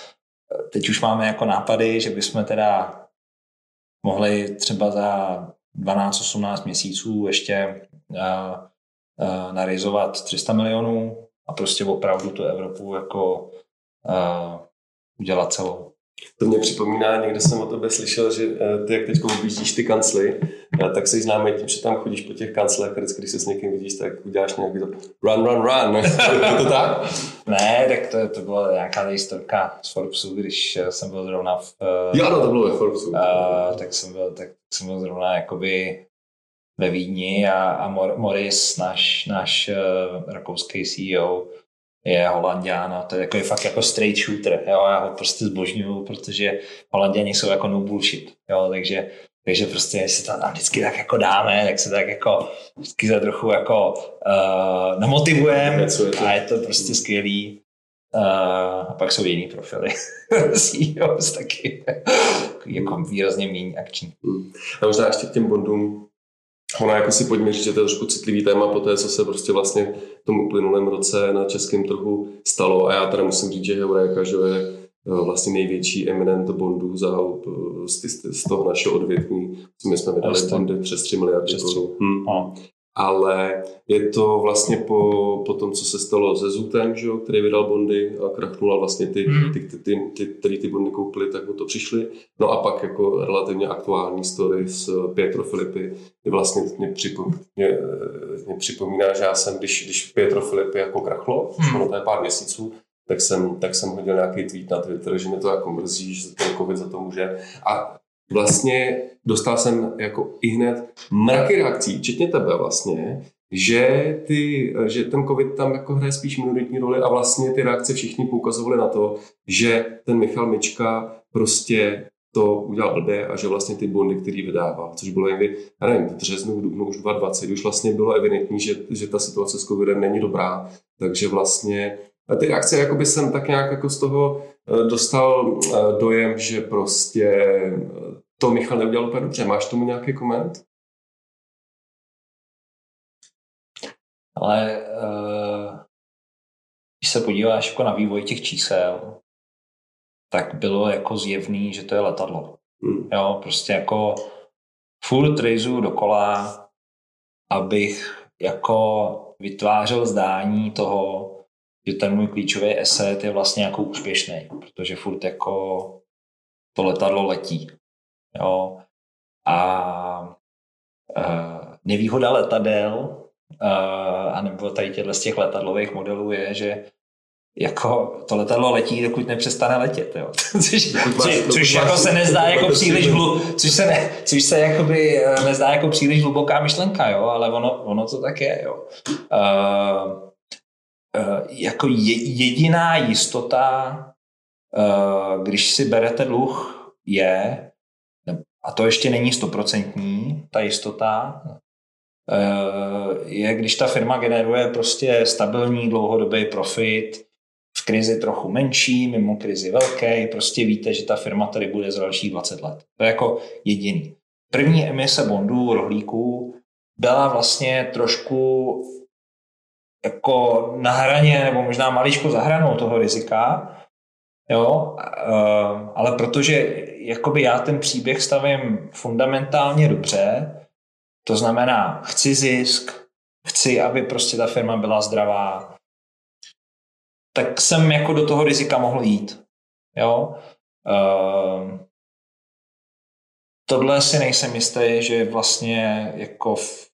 teď už máme jako nápady, že bychom teda mohli třeba za 12-18 měsíců ještě uh, uh, narizovat 300 milionů a prostě opravdu tu Evropu jako udělat celou. To mě připomíná, někde jsem o tobě slyšel, že eh, ty, jak teď objíždíš ty kancly, eh, tak jsi známý tím, že tam chodíš po těch kanclech když se s někým vidíš, tak uděláš nějaký to run, run, run. [LAUGHS] je to tak? Ne, tak to, to byla nějaká historka z Forbesu, když eh, jsem byl zrovna v... Jo, ano, to bylo ve Forbesu. Uh, tak, jsem byl, tak jsem byl zrovna jakoby ve Vídni a, a Morris, náš, náš uh, rakouský CEO, je Holandian a to je, jako, je fakt jako straight shooter, jo, já ho prostě zbožňuju, protože Holandiani jsou jako no bullshit, jo, takže, takže prostě to tam vždycky tak jako dáme, tak se tak jako vždycky se trochu jako uh, namotivujeme a je to prostě skvělý. Uh, a pak jsou jiný profily. [LAUGHS] CEOs taky jako výrazně méně akční. Hmm. A možná ještě k těm bondům Ona jako si pojďme říct, že to je trošku citlivý téma po té, co se prostě vlastně v tom uplynulém roce na českém trhu stalo. A já teda musím říct, že Heureka, že je eh, vlastně největší eminent bondů za, eh, z, z toho našeho odvětví. My jsme vydali bondy přes 3 miliardy korun. Hmm ale je to vlastně po, po tom, co se stalo se Zutem, že jo, který vydal bondy a krachnul a vlastně ty, hmm. ty, ty, ty, ty, který ty bondy koupili, tak o to přišli. No a pak jako relativně aktuální story s Pietro Filipy, kdy vlastně mě, připom, mě, mě připomíná, že já jsem, když, když Pietro Filipy jako krachlo, hmm. ono to je pár měsíců, tak jsem, tak jsem hodil nějaký tweet na Twitter, že mě to jako mrzí, že ten covid za to může. A vlastně dostal jsem jako i hned mraky reakcí, včetně tebe vlastně, že, ty, že ten covid tam jako hraje spíš minoritní roli a vlastně ty reakce všichni poukazovali na to, že ten Michal Mička prostě to udělal blbě a že vlastně ty bondy, který vydával, což bylo někdy, já nevím, v březnu, dubnu už 2020, už vlastně bylo evidentní, že, že ta situace s covidem není dobrá, takže vlastně a ty reakce, jakoby jsem tak nějak jako z toho dostal eh, dojem, že prostě eh, to Michal neudělal úplně dobře. Máš tomu nějaký koment? Ale když se podíváš jako na vývoj těch čísel, tak bylo jako zjevný, že to je letadlo. Hmm. Jo, prostě jako furt rejzu dokola, abych jako vytvářel zdání toho, že ten můj klíčový asset je vlastně jako úspěšný, protože furt jako to letadlo letí. Jo. A uh, nevýhoda letadel, uh, anebo tady těchto z těch letadlových modelů je, že jako to letadlo letí, dokud nepřestane letět, jo. [LAUGHS] což, což, což jako se nezdá jako příliš hlu, což se, ne, což se jakoby nezdá jako příliš hluboká myšlenka, jo, ale ono, ono to tak je, jo. Uh, jako je, jediná jistota, uh, když si berete dluh je, a to ještě není stoprocentní, ta jistota, eh, je, když ta firma generuje prostě stabilní dlouhodobý profit, v krizi trochu menší, mimo krizi velký, prostě víte, že ta firma tady bude za další 20 let. To je jako jediný. První emise bondů, rohlíků, byla vlastně trošku jako na hraně, nebo možná maličko za hranou toho rizika, jo, eh, ale protože jakoby já ten příběh stavím fundamentálně dobře, to znamená, chci zisk, chci, aby prostě ta firma byla zdravá, tak jsem jako do toho rizika mohl jít. Jo? Uh, tohle si nejsem jistý, že vlastně jako v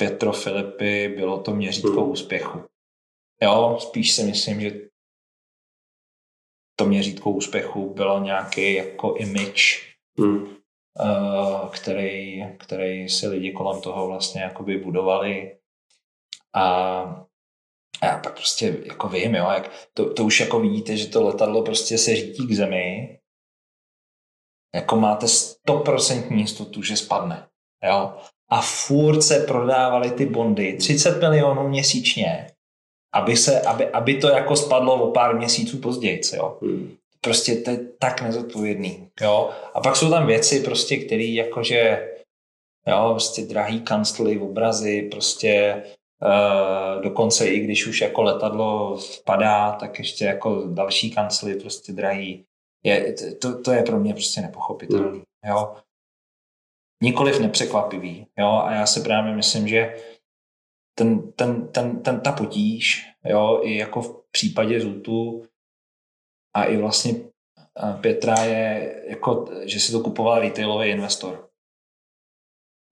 Petro Filipy bylo to měřítko hmm. úspěchu. Jo, spíš si myslím, že to měřítko úspěchu bylo nějaký jako image, hmm. uh, který, který si lidi kolem toho vlastně jakoby budovali a, a já pak prostě jako vím, jo, jak to, to už jako vidíte, že to letadlo prostě se řítí k zemi, jako máte stoprocentní jistotu, že spadne. Jo? A furt se prodávaly ty bondy, 30 milionů měsíčně, aby, se, aby, aby to jako spadlo o pár měsíců později. Jo? Hmm. Prostě to je tak nezodpovědný. Jo? A pak jsou tam věci, prostě, které jakože jo, prostě drahý kancly, obrazy, prostě Uh, dokonce i když už jako letadlo vpadá, tak ještě jako další kancly prostě drahý. Je, to, to je pro mě prostě nepochopitelný. Hmm. Jo? Nikoliv nepřekvapivý. Jo? A já si právě myslím, že ten, ten, ten, ten, ta potíž, jo, i jako v případě Zutu a i vlastně Petra je, jako, že si to kupoval retailový investor.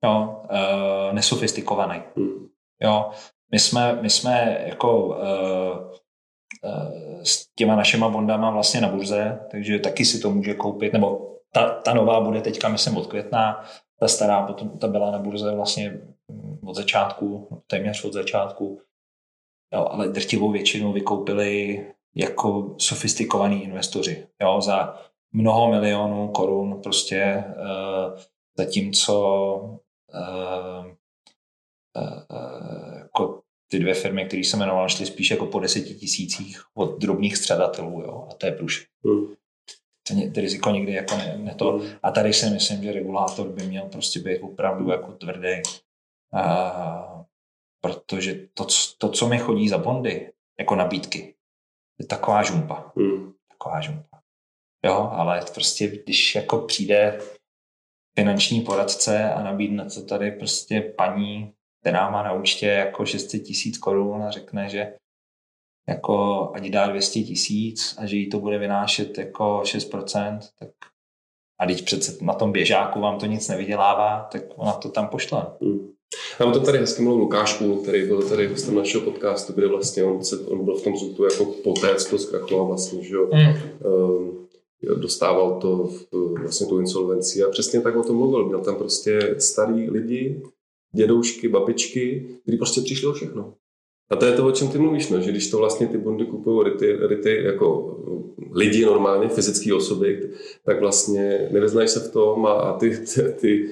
Jo, uh, nesofistikovaný. Hmm. Jo, my jsme, my jsme jako uh, uh, s těma našima bondama vlastně na burze, takže taky si to může koupit, nebo ta, ta nová bude teďka, myslím, od května, ta stará potom ta byla na burze vlastně od začátku, téměř od začátku, jo, ale drtivou většinu vykoupili jako sofistikovaní investoři, jo, za mnoho milionů korun prostě, uh, zatímco uh, uh, jako ty dvě firmy, které se jmenovaly, šly spíš jako po deseti tisících od drobných středatelů, jo, a to je průš. Hmm. To, to riziko nikdy jako ne, ne to. Hmm. A tady si myslím, že regulátor by měl prostě být opravdu jako tvrdý. A, protože to, to, co mi chodí za bondy, jako nabídky, je taková žumpa. Hmm. Taková žumpa. Jo, ale prostě když jako přijde finanční poradce a nabídne to tady prostě paní, která má na účtě jako 600 tisíc korun a řekne, že jako ať dá 200 tisíc a že jí to bude vynášet jako 6%, tak a když přece na tom běžáku vám to nic nevydělává, tak ona to tam pošle. Hmm. Mám to tady hezky mluvil Lukášku, který byl tady hostem našeho podcastu, kde vlastně on, se, on byl v tom zůtu jako poté, co to zkrachoval vlastně, že jo, mm. um, dostával to vlastně tu insolvenci a přesně tak o tom mluvil. Měl tam prostě starý lidi, dědoušky, babičky, kteří prostě přišli o všechno. A to je to, o čem ty mluvíš, no, že když to vlastně ty bondy kupují ryty, ryty jako lidi normálně, fyzické osoby, tak vlastně nevyznají se v tom a, a ty, ty, ty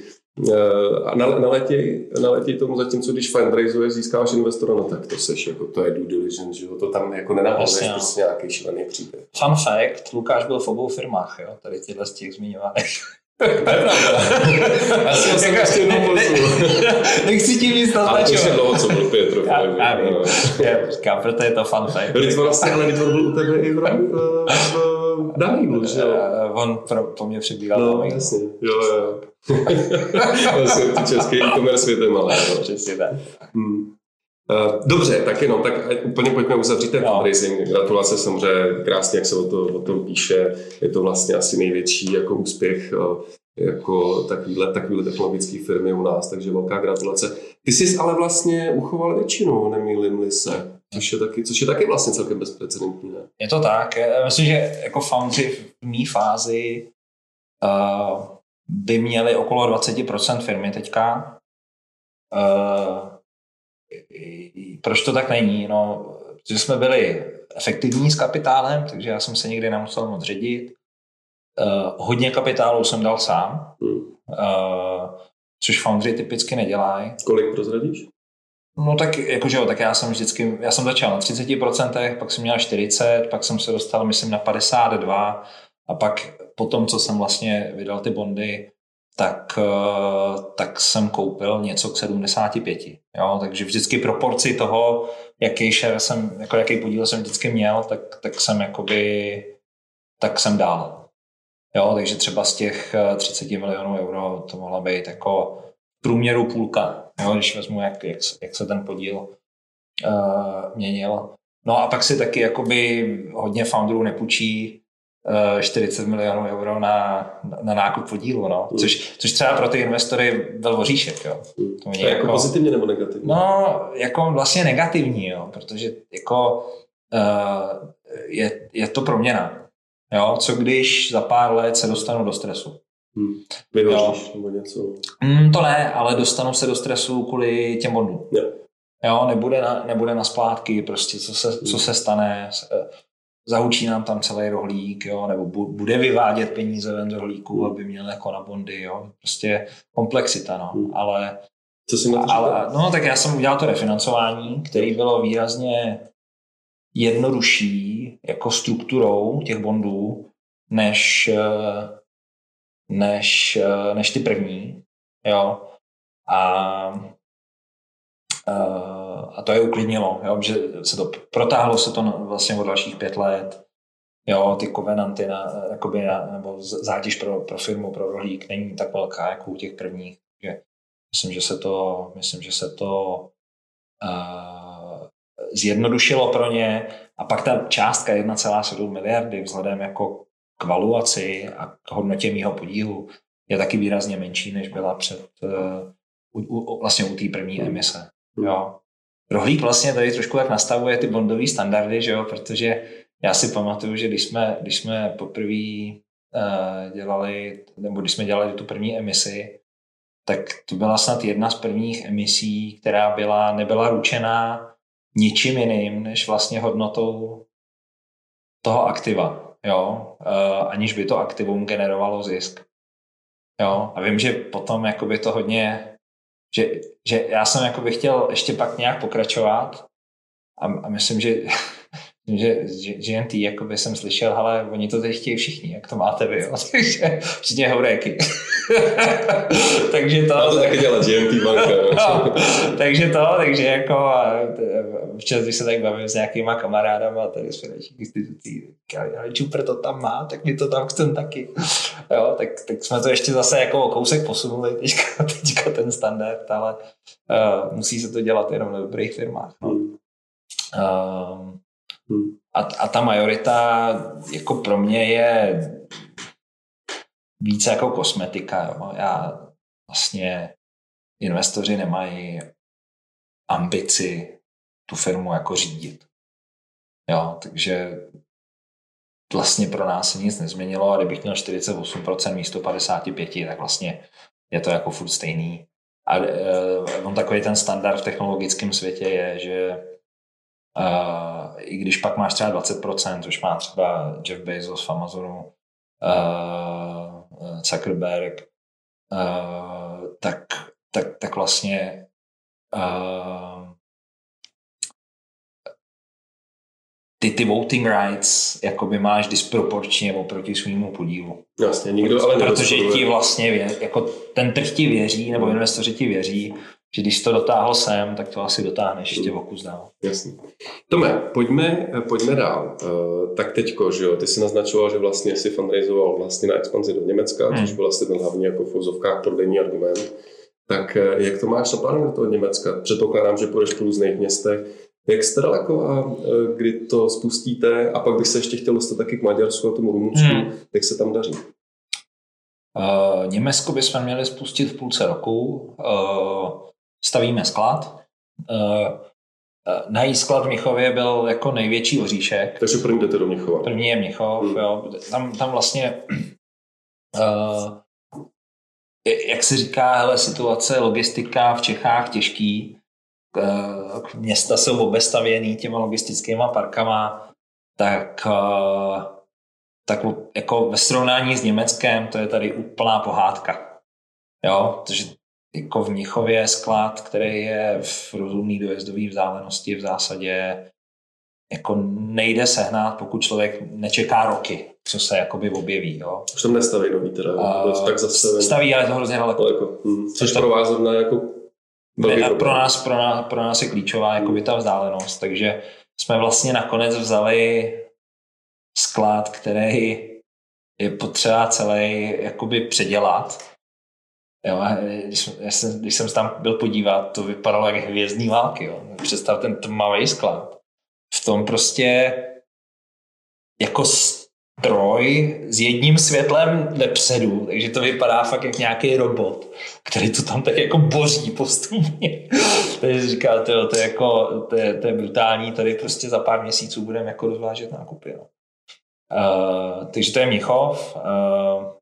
a naletěj, naletěj tomu zatímco, když fundraizuješ, získáš investora, no tak to seš, jako to je due diligence, že jo, to tam jako nenabaluješ prostě nějaký šílený příběh. Fun fact, Lukáš byl v obou firmách, jo, tady tyhle z těch zmiňovaných. Já si vlastně ještě jednou Nechci tím nic naznačovat. A to je dlouho, co byl Pietro. Já, já vím. Já říkám, proto je to fun fact. Litvor vlastně, ale Litvor byl u tebe i v, v, Damílu, že jo? On pro, po mě přibýval No, jasně. Jo, jo. [LAUGHS] vlastně ty český e-commerce světem, ale. Přesně tak. Hmm. Dobře, tak jenom, tak úplně pojďme uzavřít ten fundraising. Gratulace samozřejmě, krásně, jak se o, to, o tom píše. Je to vlastně asi největší jako úspěch jako takovýhle, takovýhle technologické firmy u nás, takže velká gratulace. Ty jsi ale vlastně uchoval většinu, nemýlím se, což je taky, což je taky vlastně celkem bezprecedentní. Ne? Je to tak. Já myslím, že jako foundry v mý fázi uh, by měli okolo 20% firmy teďka. Uh, proč to tak není? No, protože jsme byli efektivní s kapitálem, takže já jsem se nikdy nemusel moc ředit. hodně kapitálu jsem dal sám, hmm. uh, což foundry typicky nedělají. Kolik prozradíš? No tak jakože jo, tak já jsem vždycky, já jsem začal na 30%, pak jsem měl 40, pak jsem se dostal, myslím, na 52 a pak po tom, co jsem vlastně vydal ty bondy, tak, eh, tak jsem koupil něco k 75. Jo? Takže vždycky proporci toho, jaký share jsem, jako jaký podíl jsem vždycky měl, tak, tak jsem jakoby, tak jsem dál. Jo? Takže třeba z těch 30 eh, milionů euro to mohla být jako průměru půlka, jo? když vezmu, jak, jak, jak se ten podíl uh, měnil. No a pak si taky jakoby hodně founderů nepůjčí 40 milionů euro na, na nákup podílu, no. Hmm. Což, což třeba pro ty investory byl voříšek, jo. Hmm. To, je jako, pozitivně nebo negativně? No, jako vlastně negativní, jo, protože jako uh, je, je to proměna. Jo, co když za pár let se dostanu do stresu? Hmm. Vyhoříš nebo něco? Mm, to ne, ale dostanu se do stresu kvůli těm bondům. Jo. Jo, nebude na, nebude na splátky, prostě co se, co se stane, zahučí nám tam celý rohlík, jo, nebo bude vyvádět peníze ven z rohlíku, aby měl jako na bondy, jo. Prostě komplexita, no. Hmm. Ale, Co si ale, no, tak já jsem udělal to refinancování, který bylo výrazně jednodušší jako strukturou těch bondů, než, než, než ty první, jo. A a to je uklidnilo, jo, že se to protáhlo se to vlastně o dalších pět let. Jo, ty kovenanty na, jakoby na, nebo zátěž pro, pro firmu, pro rohlík není tak velká jako u těch prvních. Že myslím, že se to, myslím, že se to uh, zjednodušilo pro ně a pak ta částka 1,7 miliardy vzhledem jako k valuaci a k hodnotě mýho podílu je taky výrazně menší, než byla před uh, u, u, vlastně u té první emise. Jo. Rohlík vlastně tady trošku jak nastavuje ty bondové standardy, že jo, protože já si pamatuju, že když jsme, když jsme poprvé uh, dělali, nebo když jsme dělali tu první emisi, tak to byla snad jedna z prvních emisí, která byla, nebyla ručená ničím jiným, než vlastně hodnotou toho aktiva, jo, uh, aniž by to aktivum generovalo zisk. Jo, a vím, že potom jakoby to hodně že, že já jsem jako bych chtěl ještě pak nějak pokračovat a, a myslím, že že GNT, jako by jsem slyšel, ale oni to teď chtějí všichni, jak to máte vy, jo? [LAUGHS] takže všichni heuréky. [LAUGHS] takže to... Má to taky dělat GNT banka. [LAUGHS] no, takže to, takže jako včas, když se tak bavím s nějakýma kamarádama tady z finančních institucí, ale Čupr to tam má, tak my to tam chcem taky. jo, tak, tak jsme to ještě zase jako o kousek posunuli teďka, teďka ten standard, ale uh, musí se to dělat jenom na dobrých firmách. No. Um, Hmm. A, a ta majorita jako pro mě je více jako kosmetika. Jo. Já vlastně investoři nemají ambici tu firmu jako řídit. Jo, takže vlastně pro nás se nic nezměnilo a kdybych měl 48% místo 55%, tak vlastně je to jako furt stejný. A uh, on takový ten standard v technologickém světě je, že Uh, I když pak máš třeba 20%, což má třeba Jeff Bezos v Amazonu, uh, Zuckerberg, uh, tak, tak, tak vlastně uh, ty, ty voting rights jakoby máš disproporčně oproti svýmu podílu. Jasně, nikdo ale Protože ti vlastně vě, jako ten trh ti věří, nebo investoři ti věří, že když to dotáhl sem, tak to asi dotáhneš ještě o kus dál. Jasně. Tome, pojďme, pojďme dál. Uh, tak teďko, že jo, ty jsi naznačoval, že vlastně si fundraizoval vlastně na expanzi do Německa, hmm. což byl vlastně ten hlavní jako v fouzovkách prodejní argument. Tak uh, jak to máš naplánovat do toho Německa? Předpokládám, že půjdeš po různých městech. Jak jste daleko a kdy to spustíte? A pak bych se ještě chtěl dostat taky k Maďarsku a tomu Rumunsku. Hmm. Jak se tam daří? Uh, Německo bychom měli spustit v půlce roku. Uh, stavíme sklad. Eh, eh, na jí sklad v Mnichově byl jako největší oříšek. Takže první jdete do Mnichova. První je Mnichov, hmm. jo. Tam, tam vlastně uh, jak se říká, hele, situace, logistika v Čechách těžký, uh, města jsou obestavěný těma logistickými parkama, tak uh, tak jako ve srovnání s Německem to je tady úplná pohádka. Jo, protože jako v Mnichově sklad, který je v rozumný dojezdové vzdálenosti v zásadě jako nejde sehnat, pokud člověk nečeká roky, co se jakoby objeví. Jo. Už tam nestaví nový teda, uh, tak zase. Staví, ale to hrozně daleko. daleko. Hmm. Což pro vás zrovna jako ne, pro, nás, pro, nás, pro nás je klíčová jako ta vzdálenost, takže jsme vlastně nakonec vzali sklad, který je potřeba celý jakoby předělat. Jo, když, jsem, když jsem tam byl podívat, to vypadalo jak hvězdní války. Jo. Představ ten tmavý sklad. V tom prostě jako stroj s jedním světlem vepředu, takže to vypadá fakt jak nějaký robot, který to tam tak jako boří postupně. [LAUGHS] takže říká, to, to, je jako, to, je, to je brutální, tady prostě za pár měsíců budeme jako rozvážet nákupy. No. Uh, takže to je Mnichov. Uh,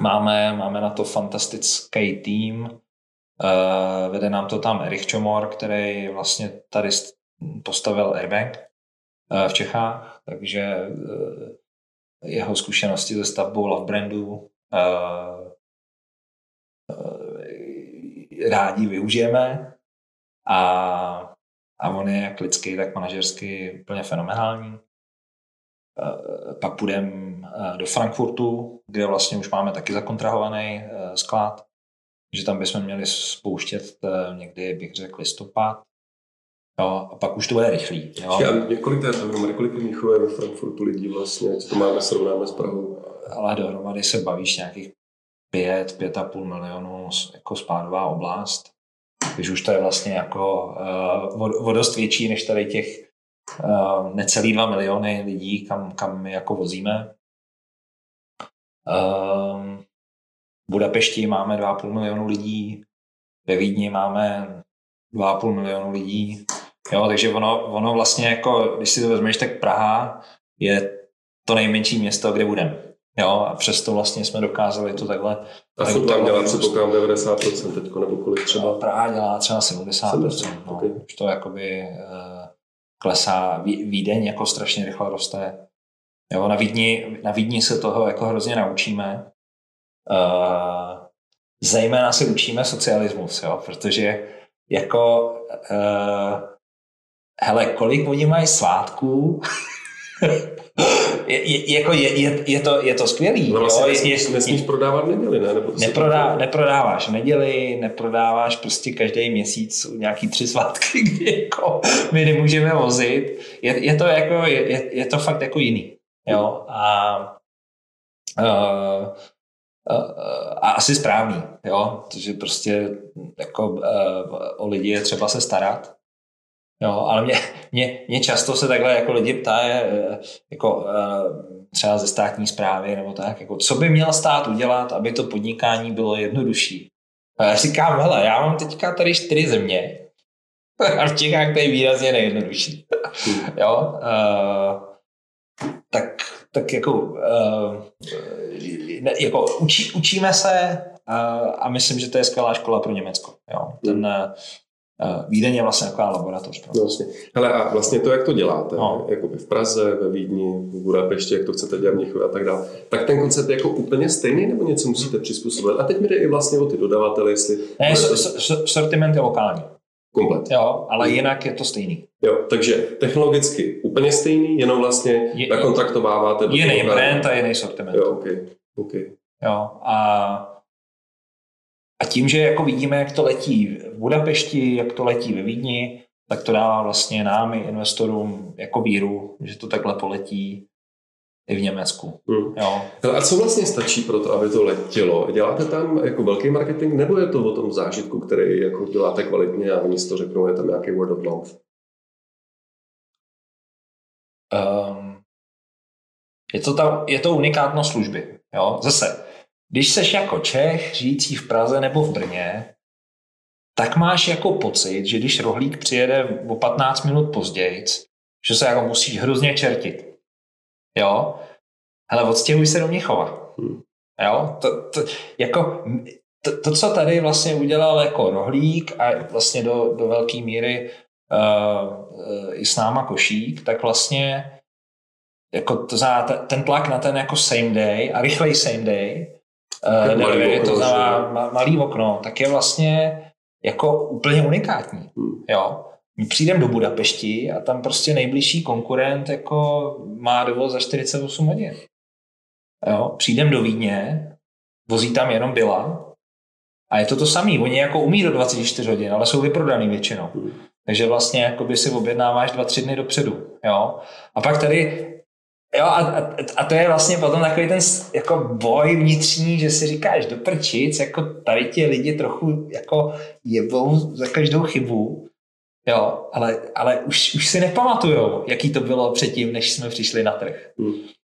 máme, máme na to fantastický tým. Uh, vede nám to tam Erich Čomor, který vlastně tady postavil Airbank uh, v Čechách, takže uh, jeho zkušenosti ze stavbou Love Brandu uh, uh, rádi využijeme a, a on je jak lidský, tak manažersky úplně fenomenální. Uh, pak půjdeme do Frankfurtu, kde vlastně už máme taky zakontrahovaný uh, sklad, že tam bychom měli spouštět někdy, bych řekl, listopad. Jo, a pak už to bude rychlý. Jo. Já, několik je dohromady, kolik lidí ve Frankfurtu lidí vlastně, co to máme, srovnáme s Prahou? Ale dohromady se bavíš nějakých pět, pět a půl milionů jako spádová oblast. Když už to je vlastně jako uh, o dost větší než tady těch uh, necelý dva miliony lidí, kam, kam my jako vozíme. Uh, v Budapešti máme 2,5 milionu lidí, ve Vídni máme 2,5 milionu lidí, Jo, takže ono, ono vlastně jako, když si to vezmeš, tak Praha je to nejmenší město, kde budeme. Jo, a přesto vlastně jsme dokázali to takhle. A furt tam dělá předpokládám 90% teď, nebo kolik třeba? Praha dělá třeba 70%. 70% no. okay. Už to jakoby uh, klesá. Vídeň jako strašně rychle roste. Jo, na Vídni, na Vídni se toho jako hrozně naučíme. Uh, zejména se učíme socialismus, jo, protože jako uh, hele, kolik oni mají svátků, [LAUGHS] je, je, jako je, je, je, to, je to skvělý. No vlastně jo? Nesmíš, je, nesmíš prodávat neděli, ne? Nebo neprodá, neprodáváš neděli, neprodáváš prostě každý měsíc nějaký tři svátky, [LAUGHS] kdy jako my nemůžeme vozit. Je, je to jako, je, je to fakt jako jiný. Jo? A, uh, a asi správný, jo, protože prostě jako uh, o lidi je třeba se starat Jo, ale mě, mě, mě často se takhle jako lidi ptá, jako eh, třeba ze státní zprávy nebo tak, jako co by měl stát udělat, aby to podnikání bylo jednodušší. A já říkám, hele, já mám teďka tady čtyři země [LAUGHS] a v Čechách to je výrazně nejjednodušší. [LAUGHS] jo, uh, tak, tak jako, uh, ne, jako učí, učíme se uh, a myslím, že to je skvělá škola pro Německo. Jo. Ten, uh, Vídeň je vlastně taková laboratoř. No, vlastně. Hele, a vlastně to, jak to děláte, no. jako v Praze, ve Vídni, v Budapešti, jak to chcete dělat v a tak dále, tak ten koncept je jako úplně stejný, nebo něco musíte přizpůsobit? A teď mi jde i vlastně o ty dodavatele, jestli... Ne, to... sortiment je lokální. Komplet. Jo, ale jinak je to stejný. Jo, takže technologicky úplně stejný, jenom vlastně je, nakontraktováváte... Jiný brand a jiný sortiment. Jo, okay. Okay. Jo, a a tím, že jako vidíme, jak to letí v Budapešti, jak to letí ve Vídni, tak to dává vlastně nám i investorům jako víru, že to takhle poletí i v Německu. Hmm. Jo. A co vlastně stačí pro to, aby to letělo? Děláte tam jako velký marketing, nebo je to o tom zážitku, který jako děláte kvalitně a oni si to řeknou, je tam nějaký word of mouth? Um, je, to ta, je to unikátnost služby. Jo? Zase, když seš jako Čech, žijící v Praze nebo v Brně, tak máš jako pocit, že když rohlík přijede o 15 minut později, že se jako musíš hrozně čertit. Jo? Hele, odstěhuj se do Měchova. Hmm. Jo? To, to, jako, to, to, co tady vlastně udělal jako rohlík a vlastně do, do velké míry uh, uh, i s náma košík, tak vlastně jako to znamená, ten tlak na ten jako same day a rychlej same day, uh, malý okno, to znamená ma, malý okno, tak je vlastně jako úplně unikátní. Hmm. Jo. My přijdeme do Budapešti a tam prostě nejbližší konkurent jako má dovoz za 48 hodin. Jo. Přijdem do Vídně, vozí tam jenom byla a je to to samé. Oni jako umí do 24 hodin, ale jsou vyprodaný většinou. Hmm. Takže vlastně jakoby si objednáváš dva, tři dny dopředu. Jo? A pak tady Jo, a, a, a, to je vlastně potom takový ten jako boj vnitřní, že si říkáš do prčic, jako tady ti lidi trochu jako jebou za každou chybu, jo, ale, ale už, už si nepamatujou, jaký to bylo předtím, než jsme přišli na trh. Hmm.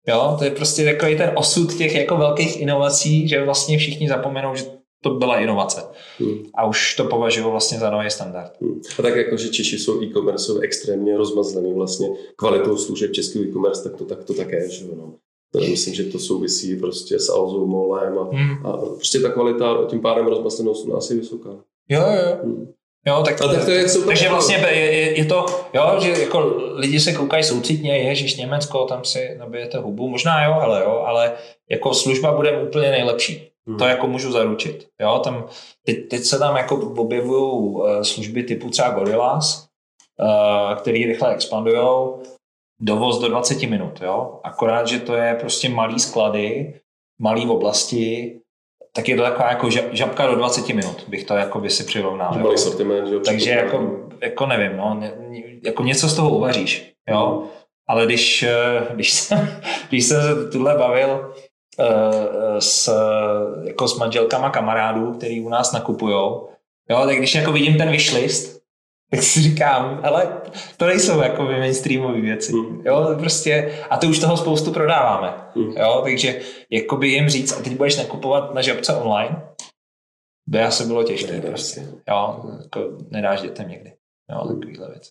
Jo, to je prostě takový ten osud těch jako velkých inovací, že vlastně všichni zapomenou, že to byla inovace. Hmm. A už to považují vlastně za nový standard. Hmm. A tak jako, že Češi jsou e-commerce extrémně rozmazlený vlastně kvalitou služeb českého e-commerce, tak to, tak to také, že no. To myslím, že to souvisí prostě s Alzou, Molem a, Hmm. a prostě ta kvalita tím pádem rozmazlenost u nás je vysoká. Jo, jo. Hmm. Jo, tak, A tak to je, to takže vlastně je, je, je, to, jo, že jako lidi se koukají soucitně, ježiš Německo, tam si nabijete hubu, možná jo, ale jo, ale jako služba bude úplně nejlepší. Hmm. To jako můžu zaručit. Jo, tam, teď, teď se tam jako objevují eh, služby typu třeba Gorillas, eh, který rychle expandují, dovoz do 20 minut, jo. Akorát, že to je prostě malý sklady, malý oblasti, tak je to taková jako ža- žabka do 20 minut, bych to jako by si přirovnal. malý sortiment, že. Takže jako, jako nevím, no, ne, jako něco z toho uvaříš, jo. Ale když, eh, když, jsem, [LAUGHS] když jsem se tuhle bavil eh, s, jako s manželkama kamarádů, který u nás nakupujou, jo, tak když jako vidím ten wishlist, [LAUGHS] tak si říkám, ale to nejsou jako mainstreamové věci. Hmm. Jo, prostě, a to už toho spoustu prodáváme. Hmm. Jo, takže jakoby jim říct, a teď budeš nakupovat na žabce online, by asi bylo těžké. Prostě. prostě. Jo, jako nedáš dětem někdy. Jo, takovýhle věc.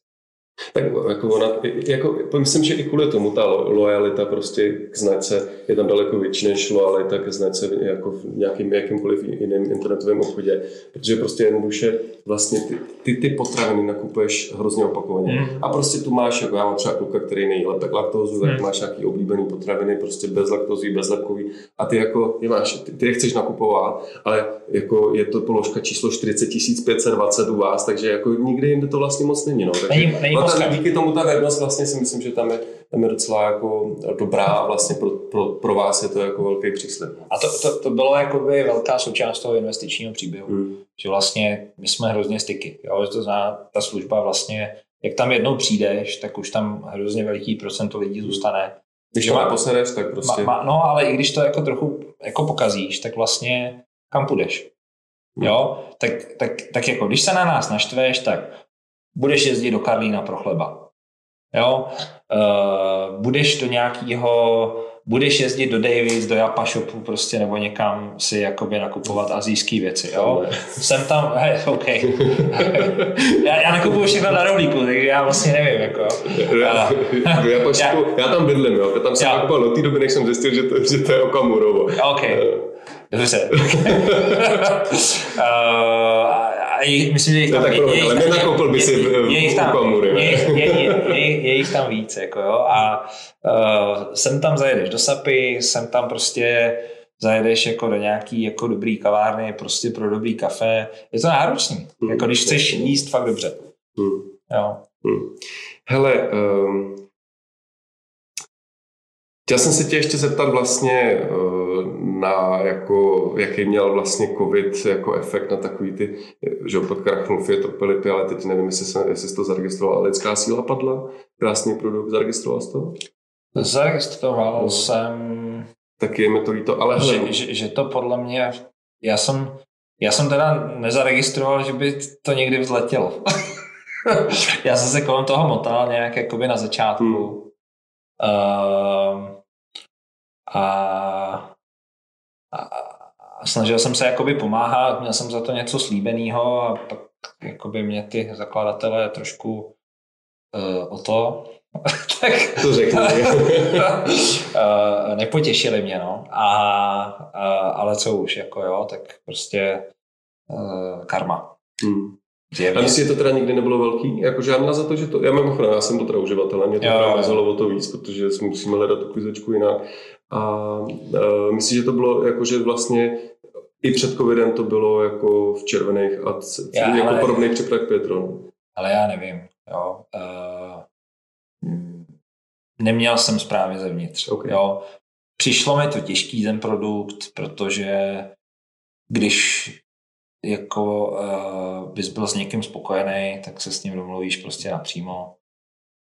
Tak jako ona, jako, myslím, že i kvůli tomu ta lo- lojalita prostě k značce je tam daleko větší než lojalita ke značce jako v nějakým jakýmkoliv jiném internetovém obchodě, protože prostě jednoduše vlastně ty, ty, ty potraviny nakupuješ hrozně opakovaně. Mm. A prostě tu máš, jako já mám třeba kluka, který nejí lepek laktózu, tak Mm. máš nějaký oblíbený potraviny, prostě bez laktózy, bez lepkový a ty jako, je máš, ty, ty je chceš nakupovat, ale jako je to položka číslo 40 520 u vás, takže jako nikdy jinde to vlastně moc není. No. Takže, Není- není no, ta, díky tomu ta vernost vlastně si myslím, že tam je, tam je docela jako dobrá a vlastně pro, pro, pro vás je to jako velký příslip. A to, to, to bylo jakoby velká součást toho investičního příběhu. Hmm. Že vlastně my jsme hrozně styky. Jo? Že to zná ta služba vlastně, jak tam jednou přijdeš, tak už tam hrozně veliký procento lidí zůstane. Když to má- neposereš, tak prostě... Ma, ma, no, ale i když to jako trochu jako pokazíš, tak vlastně kam půjdeš? Hmm. Jo? Tak, tak, tak jako, když se na nás naštveš, tak budeš jezdit do Karlína pro chleba. Jo? Uh, budeš do nějakého budeš jezdit do Davids, do Japa Shopu prostě nebo někam si jakoby nakupovat azijské věci, jo. Jsem tam, hej, OK. [LAUGHS] já, já nakupuju všechno na rohlíku, takže já vlastně nevím, jako. Já, [LAUGHS] já, počku, já, tam bydlím, jo. Já tam jsem Já. nakupoval do té doby, než jsem zjistil, že to, že to je Okamurovo. OK. Dobře. [LAUGHS] uh, je, myslím, že jich tam, ale tam- nenakoupil by si je, je, jich tam, je, je, je, je, je, jich tam víc, jako jo, a uh, sem tam zajedeš do Sapy, sem tam prostě zajedeš jako do nějaký jako dobrý kavárny, prostě pro dobrý kafe. Je to náročný, Hmm, jako když chceš jíst fakt dobře. Hmm. Jo. Hmm. Hele, um, chtěl jsem se tě ještě zeptat vlastně uh, na jako, jaký měl vlastně covid jako efekt na takový ty, že jo, podkrachnul Fiat ale teď nevím, jestli, jsem, jestli jsi to zaregistroval, ale lidská síla padla, krásný produkt, zaregistroval jsi to? Zaregistroval Hmm. jsem Taky je mi to líto, ale že, že, že to podle mě, já jsem, já jsem teda nezaregistroval, že by to někdy vzletělo. [LAUGHS] já jsem se kolem toho motal nějak jakoby na začátku. Hmm. Um, a, a, a snažil jsem se jakoby pomáhat, měl jsem za to něco slíbeného a pak jakoby mě ty zakladatelé trošku uh, o to [LAUGHS] tak to řekni. [LAUGHS] Eh, nepotěšili mě, no. A, a, ale co už, jako jo, tak prostě uh, karma. hmm. A myslím, že to teda nikdy nebylo velký? Jakože já měl za to, že to, já mimochodem, já jsem to teda uživatel, mě to mezelo o to víc, protože si musíme hledat tu klizečku jinak. A uh, myslím, že to bylo jakože vlastně i před covidem to bylo jako v červených a c- já, jako ale, podobný přeprah Petron. Ale já nevím, jo. Uh, neměl jsem zprávy zevnitř, okay. jo. Přišlo mi to těžký ten produkt, protože když jako uh, bys byl s někým spokojený, tak se s ním domluvíš prostě napřímo.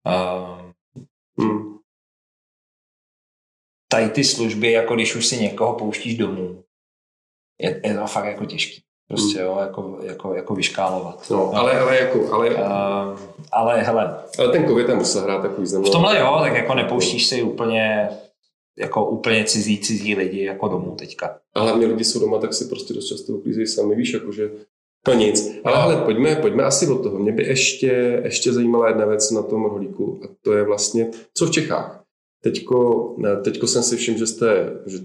Uh, hmm. Tady ty služby, jako když už si někoho pouštíš domů, je, je to fakt jako těžký. Prostě hmm. jo, jako, jako, jako vyškálovat. No, no. Ale, ale jako, ale... Uh, ale hele. Ale ten covid tam musel hrát takový významnou. V tomhle jo, tak jako nepouštíš si úplně jako úplně cizí, cizí lidi jako domů teďka. A hlavně lidi jsou doma, tak si prostě dost často uklízejí sami, víš, jakože to nic. Ale, ale pojďme, pojďme asi od toho. Mě by ještě, ještě zajímala jedna věc na tom rohlíku a to je vlastně, co v Čechách. Teďko, teďko jsem si všiml, že jste, že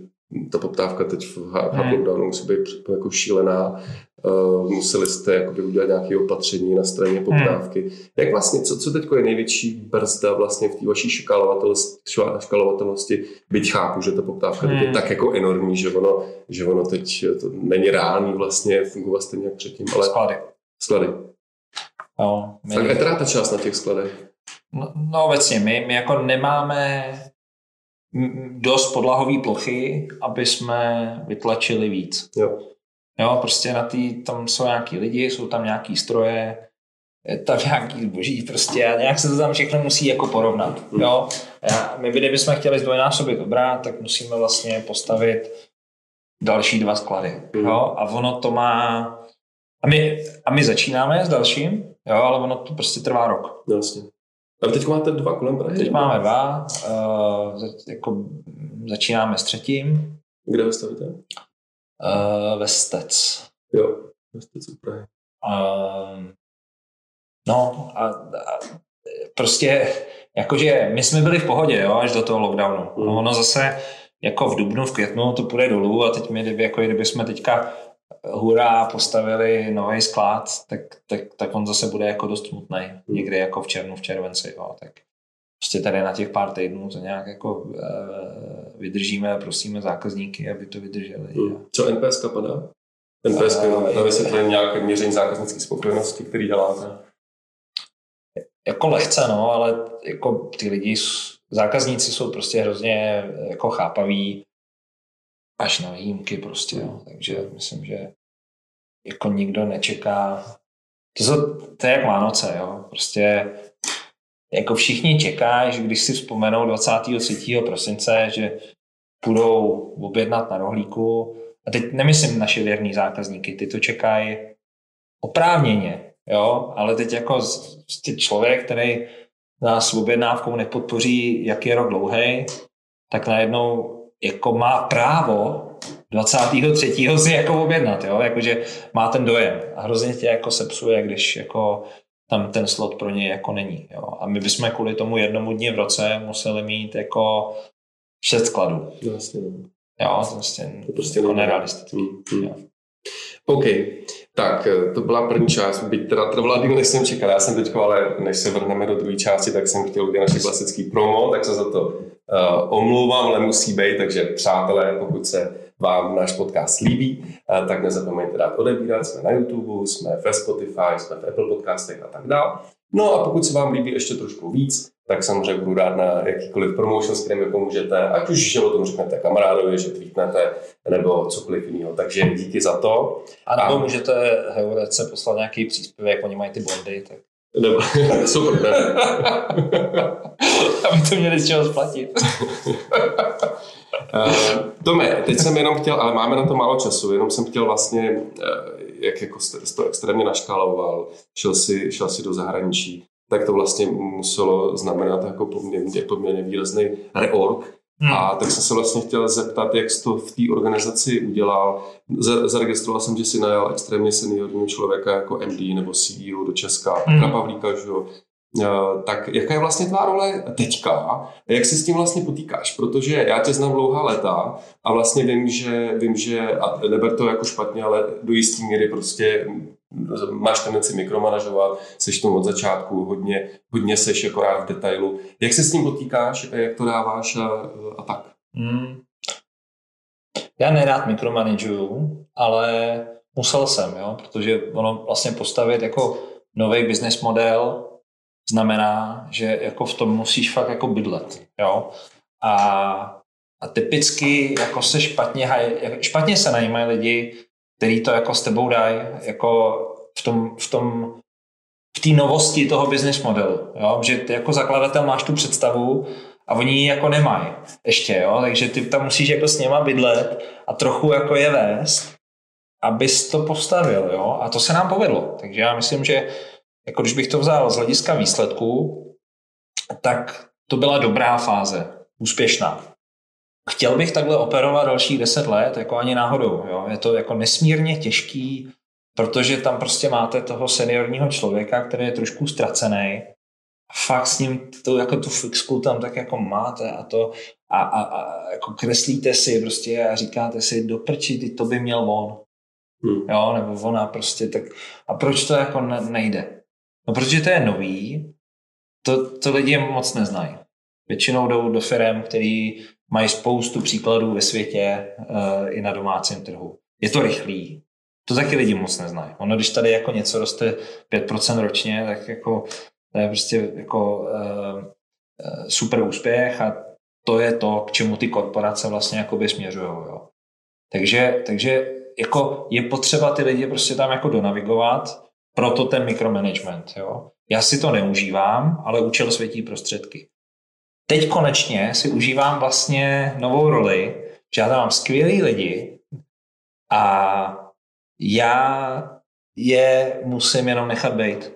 ta poptávka teď v, v hmm. lockdownu musí být jako šílená. Uh, museli jste jakoby udělat nějaké opatření na straně poptávky. Hmm. Jak vlastně, co, co teď je největší brzda vlastně v té vaší škalovatelnosti, byť chápu, že ta poptávka hmm. je tak jako enormní, že ono, že ono teď to není reálný vlastně fungovat stejně jak předtím. Ale... Sklady. Sklady. No, my... Tak je teda ta část na těch skladech? No, no obecně, my, my jako nemáme dost podlahový plochy, aby jsme vytlačili víc. Jo. Jo, prostě na tý, tam jsou nějaký lidi, jsou tam nějaký stroje, je tam nějaký zboží prostě a nějak se to tam všechno musí jako porovnat. Jo? A my, kdybychom chtěli zdvojnásobit dobrá, tak musíme vlastně postavit další dva sklady. Hmm. Jo? A ono to má... A my, a my začínáme s dalším, jo, ale ono to prostě trvá rok. Jasně. A teď máte dva kolem Prahy? Teď máme dva. Uh, jako začínáme s třetím. Kde vy stavíte? Uh, ve Stec. Jo, ve Stec u Prahy. Uh, no a, a prostě jakože my jsme byli v pohodě, jo, až do toho lockdownu. Mm. No, ono zase jako v dubnu, v květnu to půjde dolů a teď my, kdyby, jako kdyby jsme teďka hurá, postavili nový sklad, tak, tak, tak on zase bude jako dost smutný. Hmm. Někdy jako v červnu, v červenci. Jo. Tak prostě tady na těch pár týdnů to nějak jako uh, vydržíme a prosíme zákazníky, aby to vydrželi. Hmm. Co NPS padá? NPS uh, na vysvětlení nějaké měření zákaznické spokojenosti, který děláte? Jako lehce, no, ale jako ty lidi, zákazníci jsou prostě hrozně jako chápaví, až na výjimky prostě, jo. takže myslím, že jako nikdo nečeká, to, jsou, to je jak Vánoce, jo, prostě jako všichni čekají, že když si vzpomenou 23. prosince, že půjdou objednat na rohlíku, a teď nemyslím naše věrní zákazníky, ty to čekají oprávněně, jo, ale teď jako prostě člověk, který nás objednávkou nepodpoří, jak je rok dlouhý, tak najednou jako má právo 23. si jako objednat, jo? Jakože má ten dojem a hrozně tě jako sepsuje, když jako tam ten slot pro něj jako není. Jo? A my bychom kvůli tomu jednomu dní v roce museli mít jako šest skladů. Vlastně. Jo, to prostě, to prostě jako nerealistické. Hmm, hmm. OK, tak eh, to byla první část, byť teda trvala díl, [LAUGHS] než jsem čekal. Já jsem teď, ale než se vrhneme do druhé části, tak jsem chtěl udělat naše klasický promo, tak se za to uh, omlouvám, ale musí být, takže přátelé, pokud se vám náš podcast líbí, uh, tak nezapomeňte dát odebírat, jsme na YouTube, jsme ve Spotify, jsme v Apple podcastech a tak dále. No a pokud se vám líbí ještě trošku víc, tak samozřejmě budu rád na jakýkoliv promotion, s kterým mi pomůžete, ať už, že o tom řeknete kamarádovi, že tweetnete, nebo cokoliv jiného. Takže díky za to. A nebo a... můžete Heurece poslat nějaký příspěvek, oni mají ty bondy, tak nebo, [LAUGHS] super, ne? [LAUGHS] Aby to měli z čeho splatit. [LAUGHS] uh, Tome, teď jsem jenom chtěl, ale máme na to málo času, jenom jsem chtěl vlastně, uh, jak jako jste to extrémně naškáloval, šel si, šel si do zahraničí, tak to vlastně muselo znamenat jako poměrně, poměrně výrazný reorg. Hmm. A tak jsem se vlastně chtěl zeptat, jak jsi to v té organizaci udělal. Zaregistroval jsem, že jsi najal extrémně seniorního člověka jako MD nebo CEO do Česka, hmm. Petra Pavlíka, že jo. Tak jaká je vlastně tvá role teďka? Jak se s tím vlastně potýkáš? Protože já tě znám dlouhá léta a vlastně vím, že, vím, že a neber to jako špatně, ale do jistý míry prostě máš tendenci mikromanažovat, seš tomu od začátku, hodně, hodně seš jako rád v detailu. Jak se s tím potýkáš, jak to dáváš a, a tak? Hmm. Já nerád mikromanažuju, ale musel jsem, jo, protože ono vlastně postavit jako nový business model znamená, že jako v tom musíš fakt jako bydlet, jo. A, a typicky jako se špatně, špatně se najímají lidi, který to jako s tebou dají, jako v tom, v tom v té novosti toho business modelu, jo? že ty jako zakladatel máš tu představu a oni ji jako nemají ještě, jo? takže ty tam musíš jako s něma bydlet a trochu jako je vést, abys to postavil, jo? a to se nám povedlo, takže já myslím, že jako když bych to vzal z hlediska výsledku, tak to byla dobrá fáze, úspěšná. Chtěl bych takhle operovat dalších deset let, jako ani náhodou. Jo? Je to jako nesmírně těžký, protože tam prostě máte toho seniorního člověka, který je trošku ztracený. Fakt s ním to, jako tu fixku tam tak jako máte a to a, a, a jako kreslíte si prostě a říkáte si do prči, ty to by měl on. Hmm. Jo, nebo ona prostě tak. A proč to jako ne, nejde? No protože to je nový, to, to lidi moc neznají. Většinou jdou do firm, který mají spoustu příkladů ve světě uh, i na domácím trhu. Je to rychlý, to taky lidi moc neznají. Ono, když tady jako něco roste 5% ročně, tak jako to je prostě jako uh, super úspěch a to je to, k čemu ty korporace vlastně jakoby směřují. Jo. Takže, takže jako je potřeba ty lidi prostě tam jako donavigovat, proto ten mikromanagement. Jo. Já si to neužívám, ale účel světí prostředky. Teď konečně si užívám vlastně novou roli, že já tam mám skvělý lidi a já je musím jenom nechat být.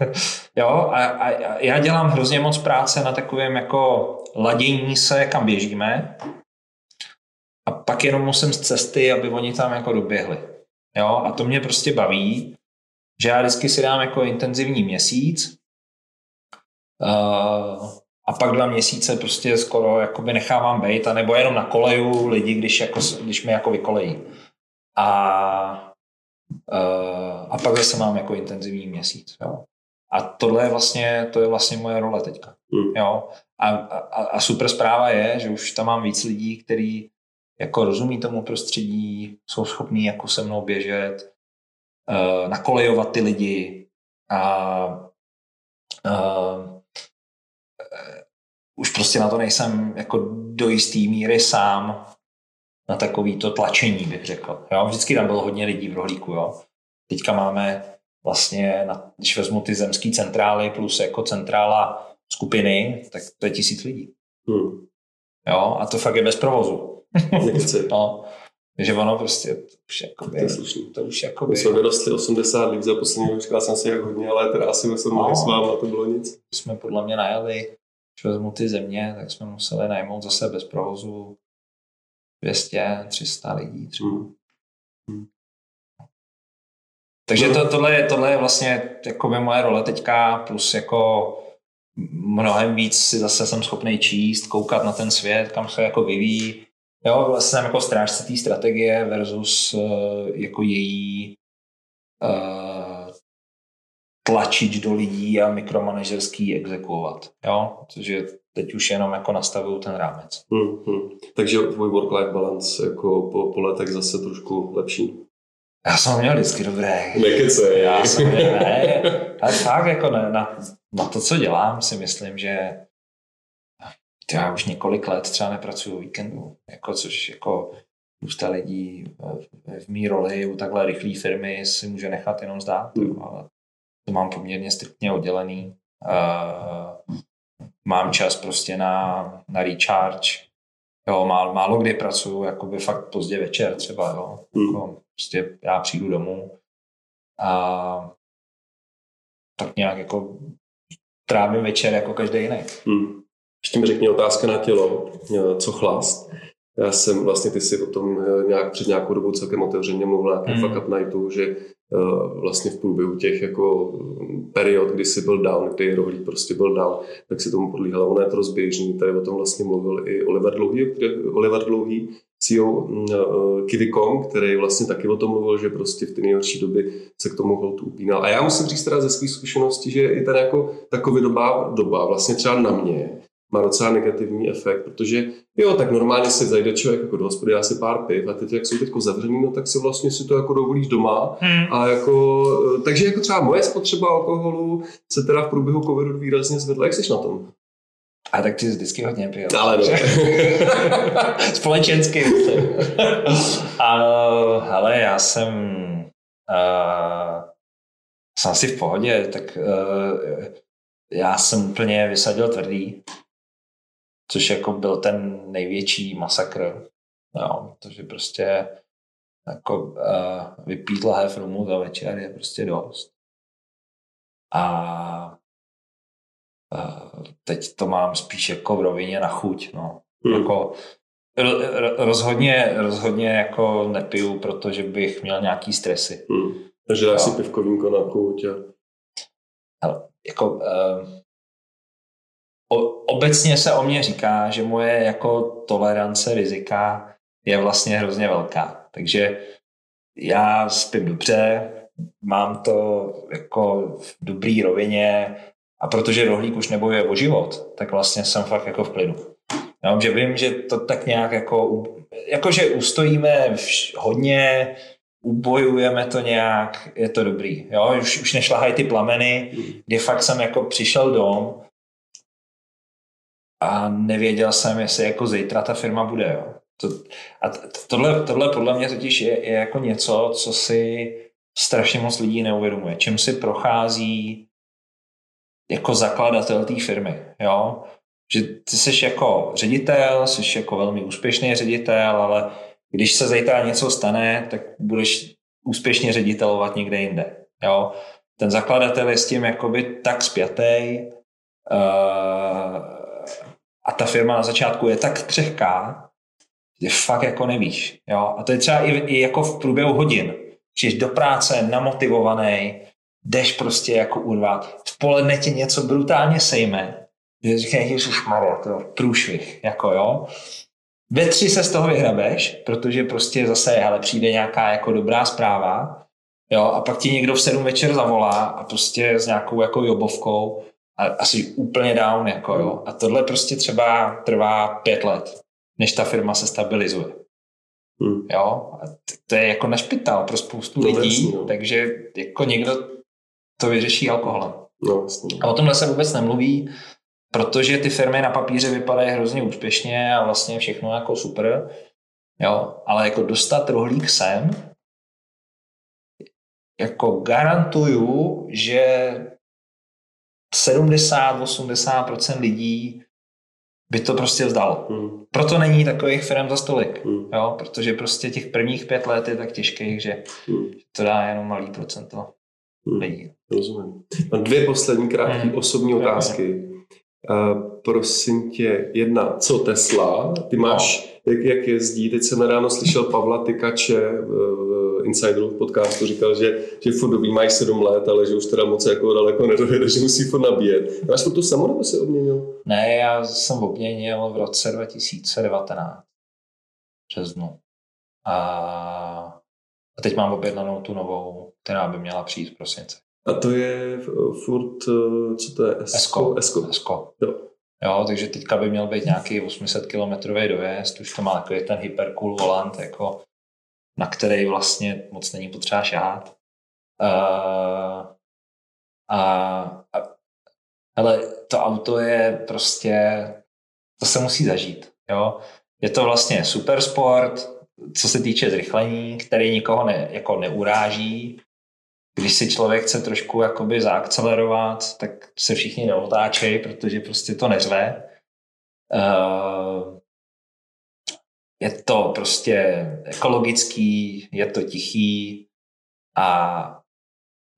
[LAUGHS] jo, a, a, a já dělám hrozně moc práce na takovém jako ladění se, kam běžíme a pak jenom musím z cesty, aby oni tam jako doběhli. Jo, a to mě prostě baví, že já vždycky si dám jako intenzivní měsíc uh, a pak dva měsíce prostě skoro jakoby nechávám být, a nebo jenom na koleju lidi, když, jako, když mi jako vykolejí. A Uh, a pak zase mám jako intenzivní měsíc. Jo. A tohle je vlastně, to je vlastně moje role teďka. Mm. Jo. A, a, a super zpráva je, že už tam mám víc lidí, kteří jako rozumí tomu prostředí, jsou schopní jako se mnou běžet, uh, nakolejovat ty lidi a uh, už prostě na to nejsem jako do jistý míry sám, na takový to tlačení, bych řekl. Jo? Vždycky tam bylo hodně lidí v rohlíku. Jo? Teďka máme vlastně, na, když vezmu ty zemské centrály plus jako centrála skupiny, tak to je tisíc lidí. Hmm. Jo, a to fakt je bez provozu. [LAUGHS] no, takže ono prostě to už jakoby, to, je slušný. to už jakoby... My jsme vyrostli 80 lidí za poslední rok, říkal jsem si jak hodně, ale teda asi jsme no, s váma, to bylo nic. Jsme podle mě najeli, když vezmu ty země, tak jsme museli najmout zase bez provozu 200, 300 lidí třeba. Hmm. Hmm. Takže to, tohle, je, tohle je vlastně jako by moje role teďka, plus jako mnohem víc si zase jsem schopný číst, koukat na ten svět, kam se jako vyvíjí. Jo, vlastně jsem jako strážce té strategie versus uh, jako její uh, tlačit do lidí a mikromanažerský exekuovat. Jo, protože teď už jenom jako nastavují ten rámec. Hmm, hmm. Takže tvůj work-life balance jako po, po letech zase trošku lepší. Já jsem měl vždycky dobré. Nekecej. Já jsem měl, ne, ale fakt jako na, na, na, to, co dělám, si myslím, že já už několik let třeba nepracuju o víkendu, jako, což jako spousta lidí v, v mý roli u takhle rychlé firmy si může nechat jenom zdát, hmm. ale to mám poměrně striktně oddělený. Uh, mám čas prostě na, na recharge. Jo, málo, málo kdy pracuju jakoby fakt pozdě večer třeba, jo. Hmm. Jako, prostě já přijdu domů a tak nějak jako trávím večer jako každý jiný. Hmm. Ještě mi řekni otázka na tělo, co chlast. Já jsem vlastně, ty si o tom eh, nějak před nějakou dobou celkem otevřeně mluvil na mm. Fuck Up Nightu, že uh, vlastně v průběhu těch jako mm, period, kdy jsi byl down, kdy rohlík prostě byl down, tak si tomu podlíhala. Ono je to rozběžný. Tady o tom vlastně mluvil i Oliver Dlouhý, Oliver Dlouhý CEO uh, Kivikom, který vlastně taky o tom mluvil, že prostě v té nejhorší době se k tomu holtu upínal. A já musím říct teda ze své zkušenosti, že i ten jako takový doba, doba vlastně třeba na mě má docela negativní efekt, protože jo, tak normálně se zajde člověk jako do hospody, dá si pár piv a teď, jak jsou teď zavřený, no tak si vlastně si to jako dovolíš doma. Hmm. A jako, takže jako třeba moje spotřeba alkoholu se teda v průběhu covidu výrazně zvedla. Jak jsi na tom? A tak ty jsi vždycky hodně pil. Ale dobře. [LAUGHS] Společensky. a, ale já jsem uh, jsem asi v pohodě, tak uh, já jsem úplně vysadil tvrdý, což jako byl ten největší masakr. Jo, protože prostě jako uh, vypít lahev rumu za večer je prostě dost. A teď to mám spíš jako v rovině na chuť. No. Hmm. Jako, rozhodně, rozhodně jako nepiju, protože bych měl nějaký stresy. Hmm. Takže dáš si pivko vínko na chuť a... Hele, jako, uh, obecně se o mě říká, že moje jako tolerance rizika je vlastně hrozně velká. Takže já spím dobře, mám to jako v dobrý rovině, a protože rohlík už nebojuje o život, tak vlastně jsem fakt jako v klidu. Já že vím, že to tak nějak jako, jakože ustojíme hodně, ubojujeme to nějak, je to dobrý. Jo? Už, už nešlahají ty plameny, kdy fakt jsem jako přišel dom a nevěděl jsem, jestli jako zítra ta firma bude. Jo? To, a tohle, tohle podle mě totiž je, je jako něco, co si strašně moc lidí neuvědomuje. Čím si prochází jako zakladatel té firmy, jo. Že ty jsi jako ředitel, jsi jako velmi úspěšný ředitel, ale když se zítra něco stane, tak budeš úspěšně ředitelovat někde jinde, jo. Ten zakladatel je s tím jakoby tak spjatý uh, a ta firma na začátku je tak křehká, že fakt jako nevíš, jo. A to je třeba i, i jako v průběhu hodin. Přijdeš do práce namotivovaný, jdeš prostě jako urvat. V poledne tě něco brutálně sejme, že říkají, ježišmarja, to průšvih, jako jo. Ve tři se z toho vyhrabeš, protože prostě zase, hele, přijde nějaká jako dobrá zpráva, jo, a pak ti někdo v sedm večer zavolá a prostě s nějakou jako jobovkou a asi úplně down, jako jo. A tohle prostě třeba trvá pět let, než ta firma se stabilizuje. Hmm. Jo, a to je jako na špital pro spoustu no, lidí, jasný, no. takže jako někdo to vyřeší alkoholem. No, vlastně. A o tomhle se vůbec nemluví, protože ty firmy na papíře vypadají hrozně úspěšně a vlastně všechno jako super. Jo, ale jako dostat rohlík sem, jako garantuju, že 70-80% lidí by to prostě vzdalo. Hmm. Proto není takových firm za stolik, hmm. jo, protože prostě těch prvních pět let je tak těžkých, že hmm. to dá jenom malý procento lidí. Hmm. Rozumím. Mám dvě poslední krátké hmm. osobní otázky. Uh, prosím tě, jedna, co Tesla? Ty no. máš, no. jak, jak jezdí? Teď jsem ráno slyšel Pavla Tykače v, v Insideru v podcastu, říkal, že, že dobrý, mají sedm let, ale že už teda moc jako daleko nedojede, že musí furt nabíjet. Máš to samo nebo se obměnil? Ne, já jsem obměnil v roce 2019. Březnu. A, a teď mám objednanou tu novou, která by měla přijít v prosinci. A to je furt, eh, co to je? Esko. Esko. Esko. Jo. Jo, takže teďka by měl být nějaký 800 km dojezd, už to má takový ten hypercool volant, jako, na který vlastně moc není potřeba šát. Uh, a, a ale to auto je prostě, to se musí zažít. Jo? Je to vlastně super sport, co se týče zrychlení, který nikoho ne, jako neuráží, když si člověk chce trošku jakoby zaakcelerovat, tak se všichni neotáčejí, protože prostě to neřve. Uh, je to prostě ekologický, je to tichý a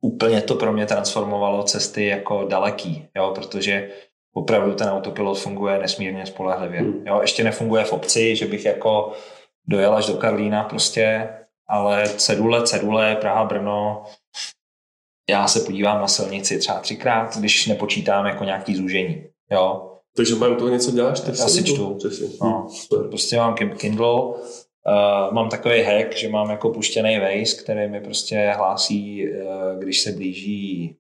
úplně to pro mě transformovalo cesty jako daleký, jo, protože opravdu ten autopilot funguje nesmírně spolehlivě. Hmm. Jo, ještě nefunguje v obci, že bych jako dojel až do Karlína prostě, ale cedule, cedule, Praha, Brno, já se podívám na silnici třeba třikrát, když nepočítám jako nějaký zúžení. Jo. Takže mám toho něco děláš? Já si čtu. No, prostě mám Kindle. Uh, mám takový hack, že mám jako puštěný Waze, který mi prostě hlásí, uh, když se blíží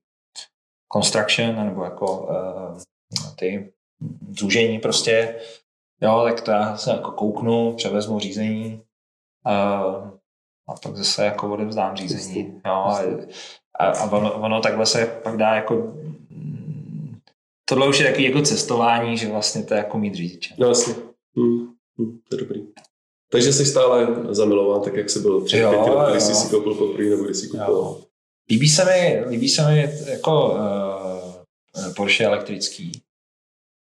construction, nebo jako uh, ty zúžení prostě, jo, tak to já se jako kouknu, převezmu řízení uh, a pak zase jako odevzdám řízení, jo, a, a ono, ono takhle se pak dá jako tohle už je takový jako cestování, že vlastně to je jako mít řidiče. No vlastně. Hmm. Hmm, to je dobrý. Takže jsi stále zamilován, tak jak jsi byl před jo, pěti lety, když jsi si koupil poprvé nebo když jsi kupoval. Líbí se mi, líbí se mi jako uh, Porsche elektrický.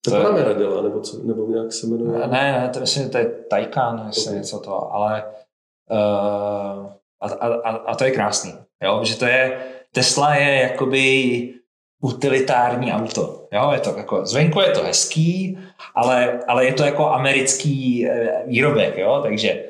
To, to je Panamera nebo, co, nebo nějak se jmenuje? Ne, ne, to myslím, že to je Taycan, jestli okay. něco to, ale uh, a, a, a, to je krásný, jo, že to je, Tesla je jakoby utilitární auto. Jo, je to jako, zvenku je to hezký, ale, ale je to jako americký eh, výrobek, jo, takže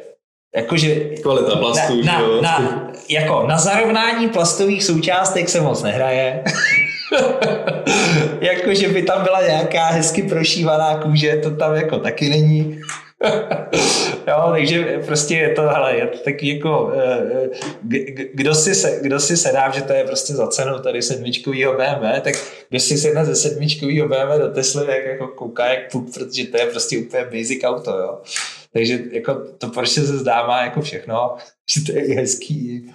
jakože Kvalita plastů, na, na, na, jako na zarovnání plastových součástek se moc nehraje. [LAUGHS] jakože by tam byla nějaká hezky prošívaná kůže, to tam jako taky není. [LAUGHS] jo, takže prostě je to, hele, je to taky jako, eh, kdo si, se, kdo si sedá, že to je prostě za cenu tady sedmičkovýho BMW, tak kdo si sedne ze sedmičkovýho BMW do Tesly, tak jako kouká jak puk, protože to je prostě úplně basic auto, jo. Takže jako to prostě se zdá má jako všechno, že to je hezký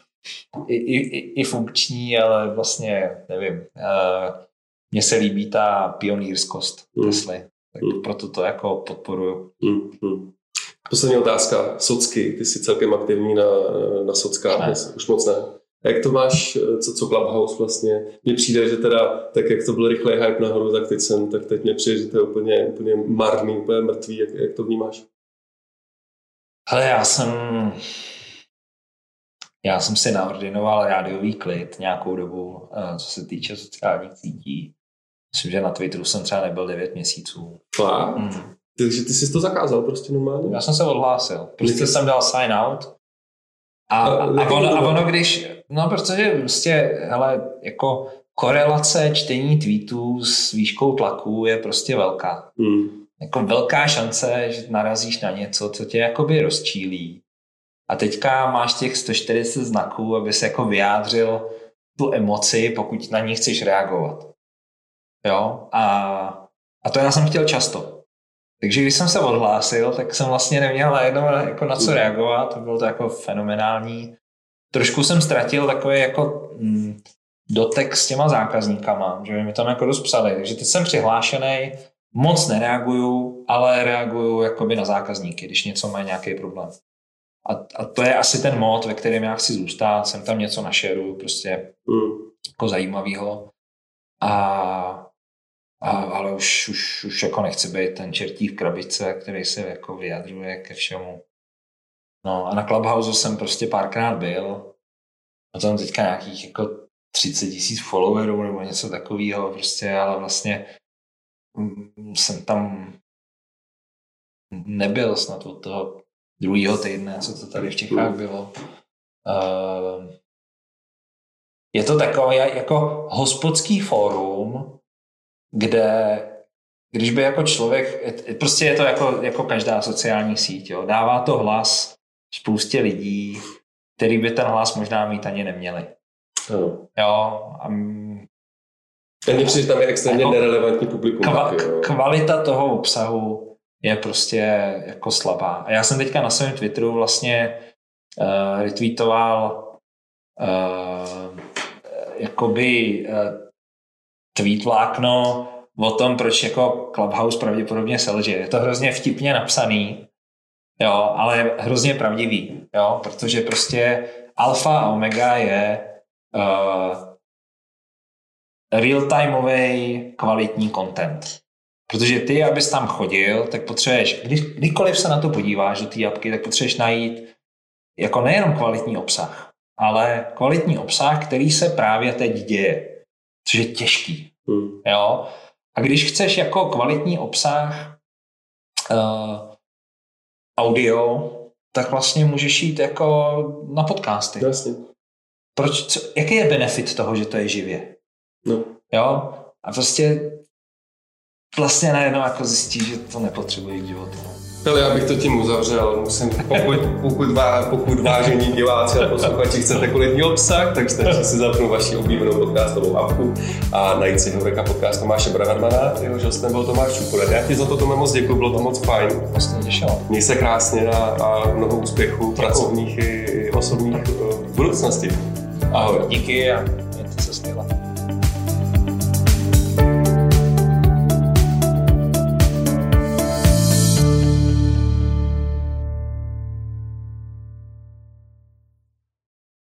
i, i, i funkční, ale vlastně nevím, uh, mně se líbí ta pionýrskost hmm. Tesly tak hmm. proto to jako podporuju. Hmm. Hmm. Poslední otázka. Socky. Ty jsi celkem aktivní na, na sockách. Už moc ne. Jak to máš, co, co Clubhouse vlastně? Mně přijde, že teda, tak jak to byl rychlý hype nahoru, tak teď jsem, tak teď mě přijde, že to je úplně, úplně marný, úplně mrtvý. Jak, jak to vnímáš? Ale já jsem já jsem si naordinoval rádiový klid nějakou dobu, eh, co se týče sociálních sítí. Myslím, že na Twitteru jsem třeba nebyl 9 měsíců. Fakt? Mm. Takže ty jsi to zakázal prostě normálně? Já jsem se odhlásil. Prostě jsem dal sign out. A, a, a, ono, a ono, když, no protože prostě, hele, jako korelace čtení tweetů s výškou tlaku je prostě velká. Mm. Jako velká šance, že narazíš na něco, co tě jakoby rozčílí. A teďka máš těch 140 znaků, aby se jako vyjádřil tu emoci, pokud na ní chceš reagovat. Jo? A, a to já jsem chtěl často. Takže když jsem se odhlásil, tak jsem vlastně neměl najednou jako na co reagovat, to bylo to jako fenomenální. Trošku jsem ztratil takový jako mm, dotek s těma zákazníkama, že mi tam jako dost psali. Takže teď jsem přihlášený, moc nereaguju, ale reaguju jakoby na zákazníky, když něco má nějaký problém. A, a to je asi ten mod, ve kterém já chci zůstat, jsem tam něco našeruju, prostě mm. jako zajímavého. A a, ale už, už, už jako nechci být ten čertí v krabice, který se jako vyjadřuje ke všemu. No a na Clubhouse jsem prostě párkrát byl. A tam teďka nějakých jako 30 tisíc followerů nebo něco takového prostě, ale vlastně mm, jsem tam nebyl snad od toho druhého týdne, co to tady v Čechách bylo. Uh, je to takové jako hospodský fórum, kde když by jako člověk, prostě je to jako, jako každá sociální síť, jo, dává to hlas spoustě lidí, který by ten hlas možná mít ani neměli. No. Jo, a mně přijde, tam je extrémně jako nerelevantní publikum. Kva, taky, kvalita toho obsahu je prostě jako slabá. A já jsem teďka na svém Twitteru vlastně uh, retweetoval uh, jakoby uh, tweet vlákno o tom, proč jako Clubhouse pravděpodobně selže. Je to hrozně vtipně napsaný, jo, ale hrozně pravdivý, jo, protože prostě alfa a omega je uh, real-timeový kvalitní content. Protože ty, abys tam chodil, tak potřebuješ, kdy, kdykoliv se na to podíváš do té apky, tak potřebuješ najít jako nejenom kvalitní obsah, ale kvalitní obsah, který se právě teď děje což je těžký. Hmm. Jo? A když chceš jako kvalitní obsah uh, audio, tak vlastně můžeš jít jako na podcasty. Jasně. Proč, co, jaký je benefit toho, že to je živě? No. Jo? A prostě vlastně najednou jako zjistíš, že to nepotřebuješ k životu. Hele, já bych to tím uzavřel. Musím, pokud, pokud, vá, pokud vážení diváci a posluchači chcete kvalitní obsah, tak stačí si zapnout vaši oblíbenou podcastovou apku a najít si Heureka podcast Tomáše Bravermana. Jehož hostem byl Tomáš Čuporet. Já ti za to Tome moc děkuji, bylo to moc fajn. Vlastně těšilo. Měj se krásně a, a mnoho úspěchů děkuji. pracovních i osobních v budoucnosti. Ahoj. Díky a mějte se skvěle.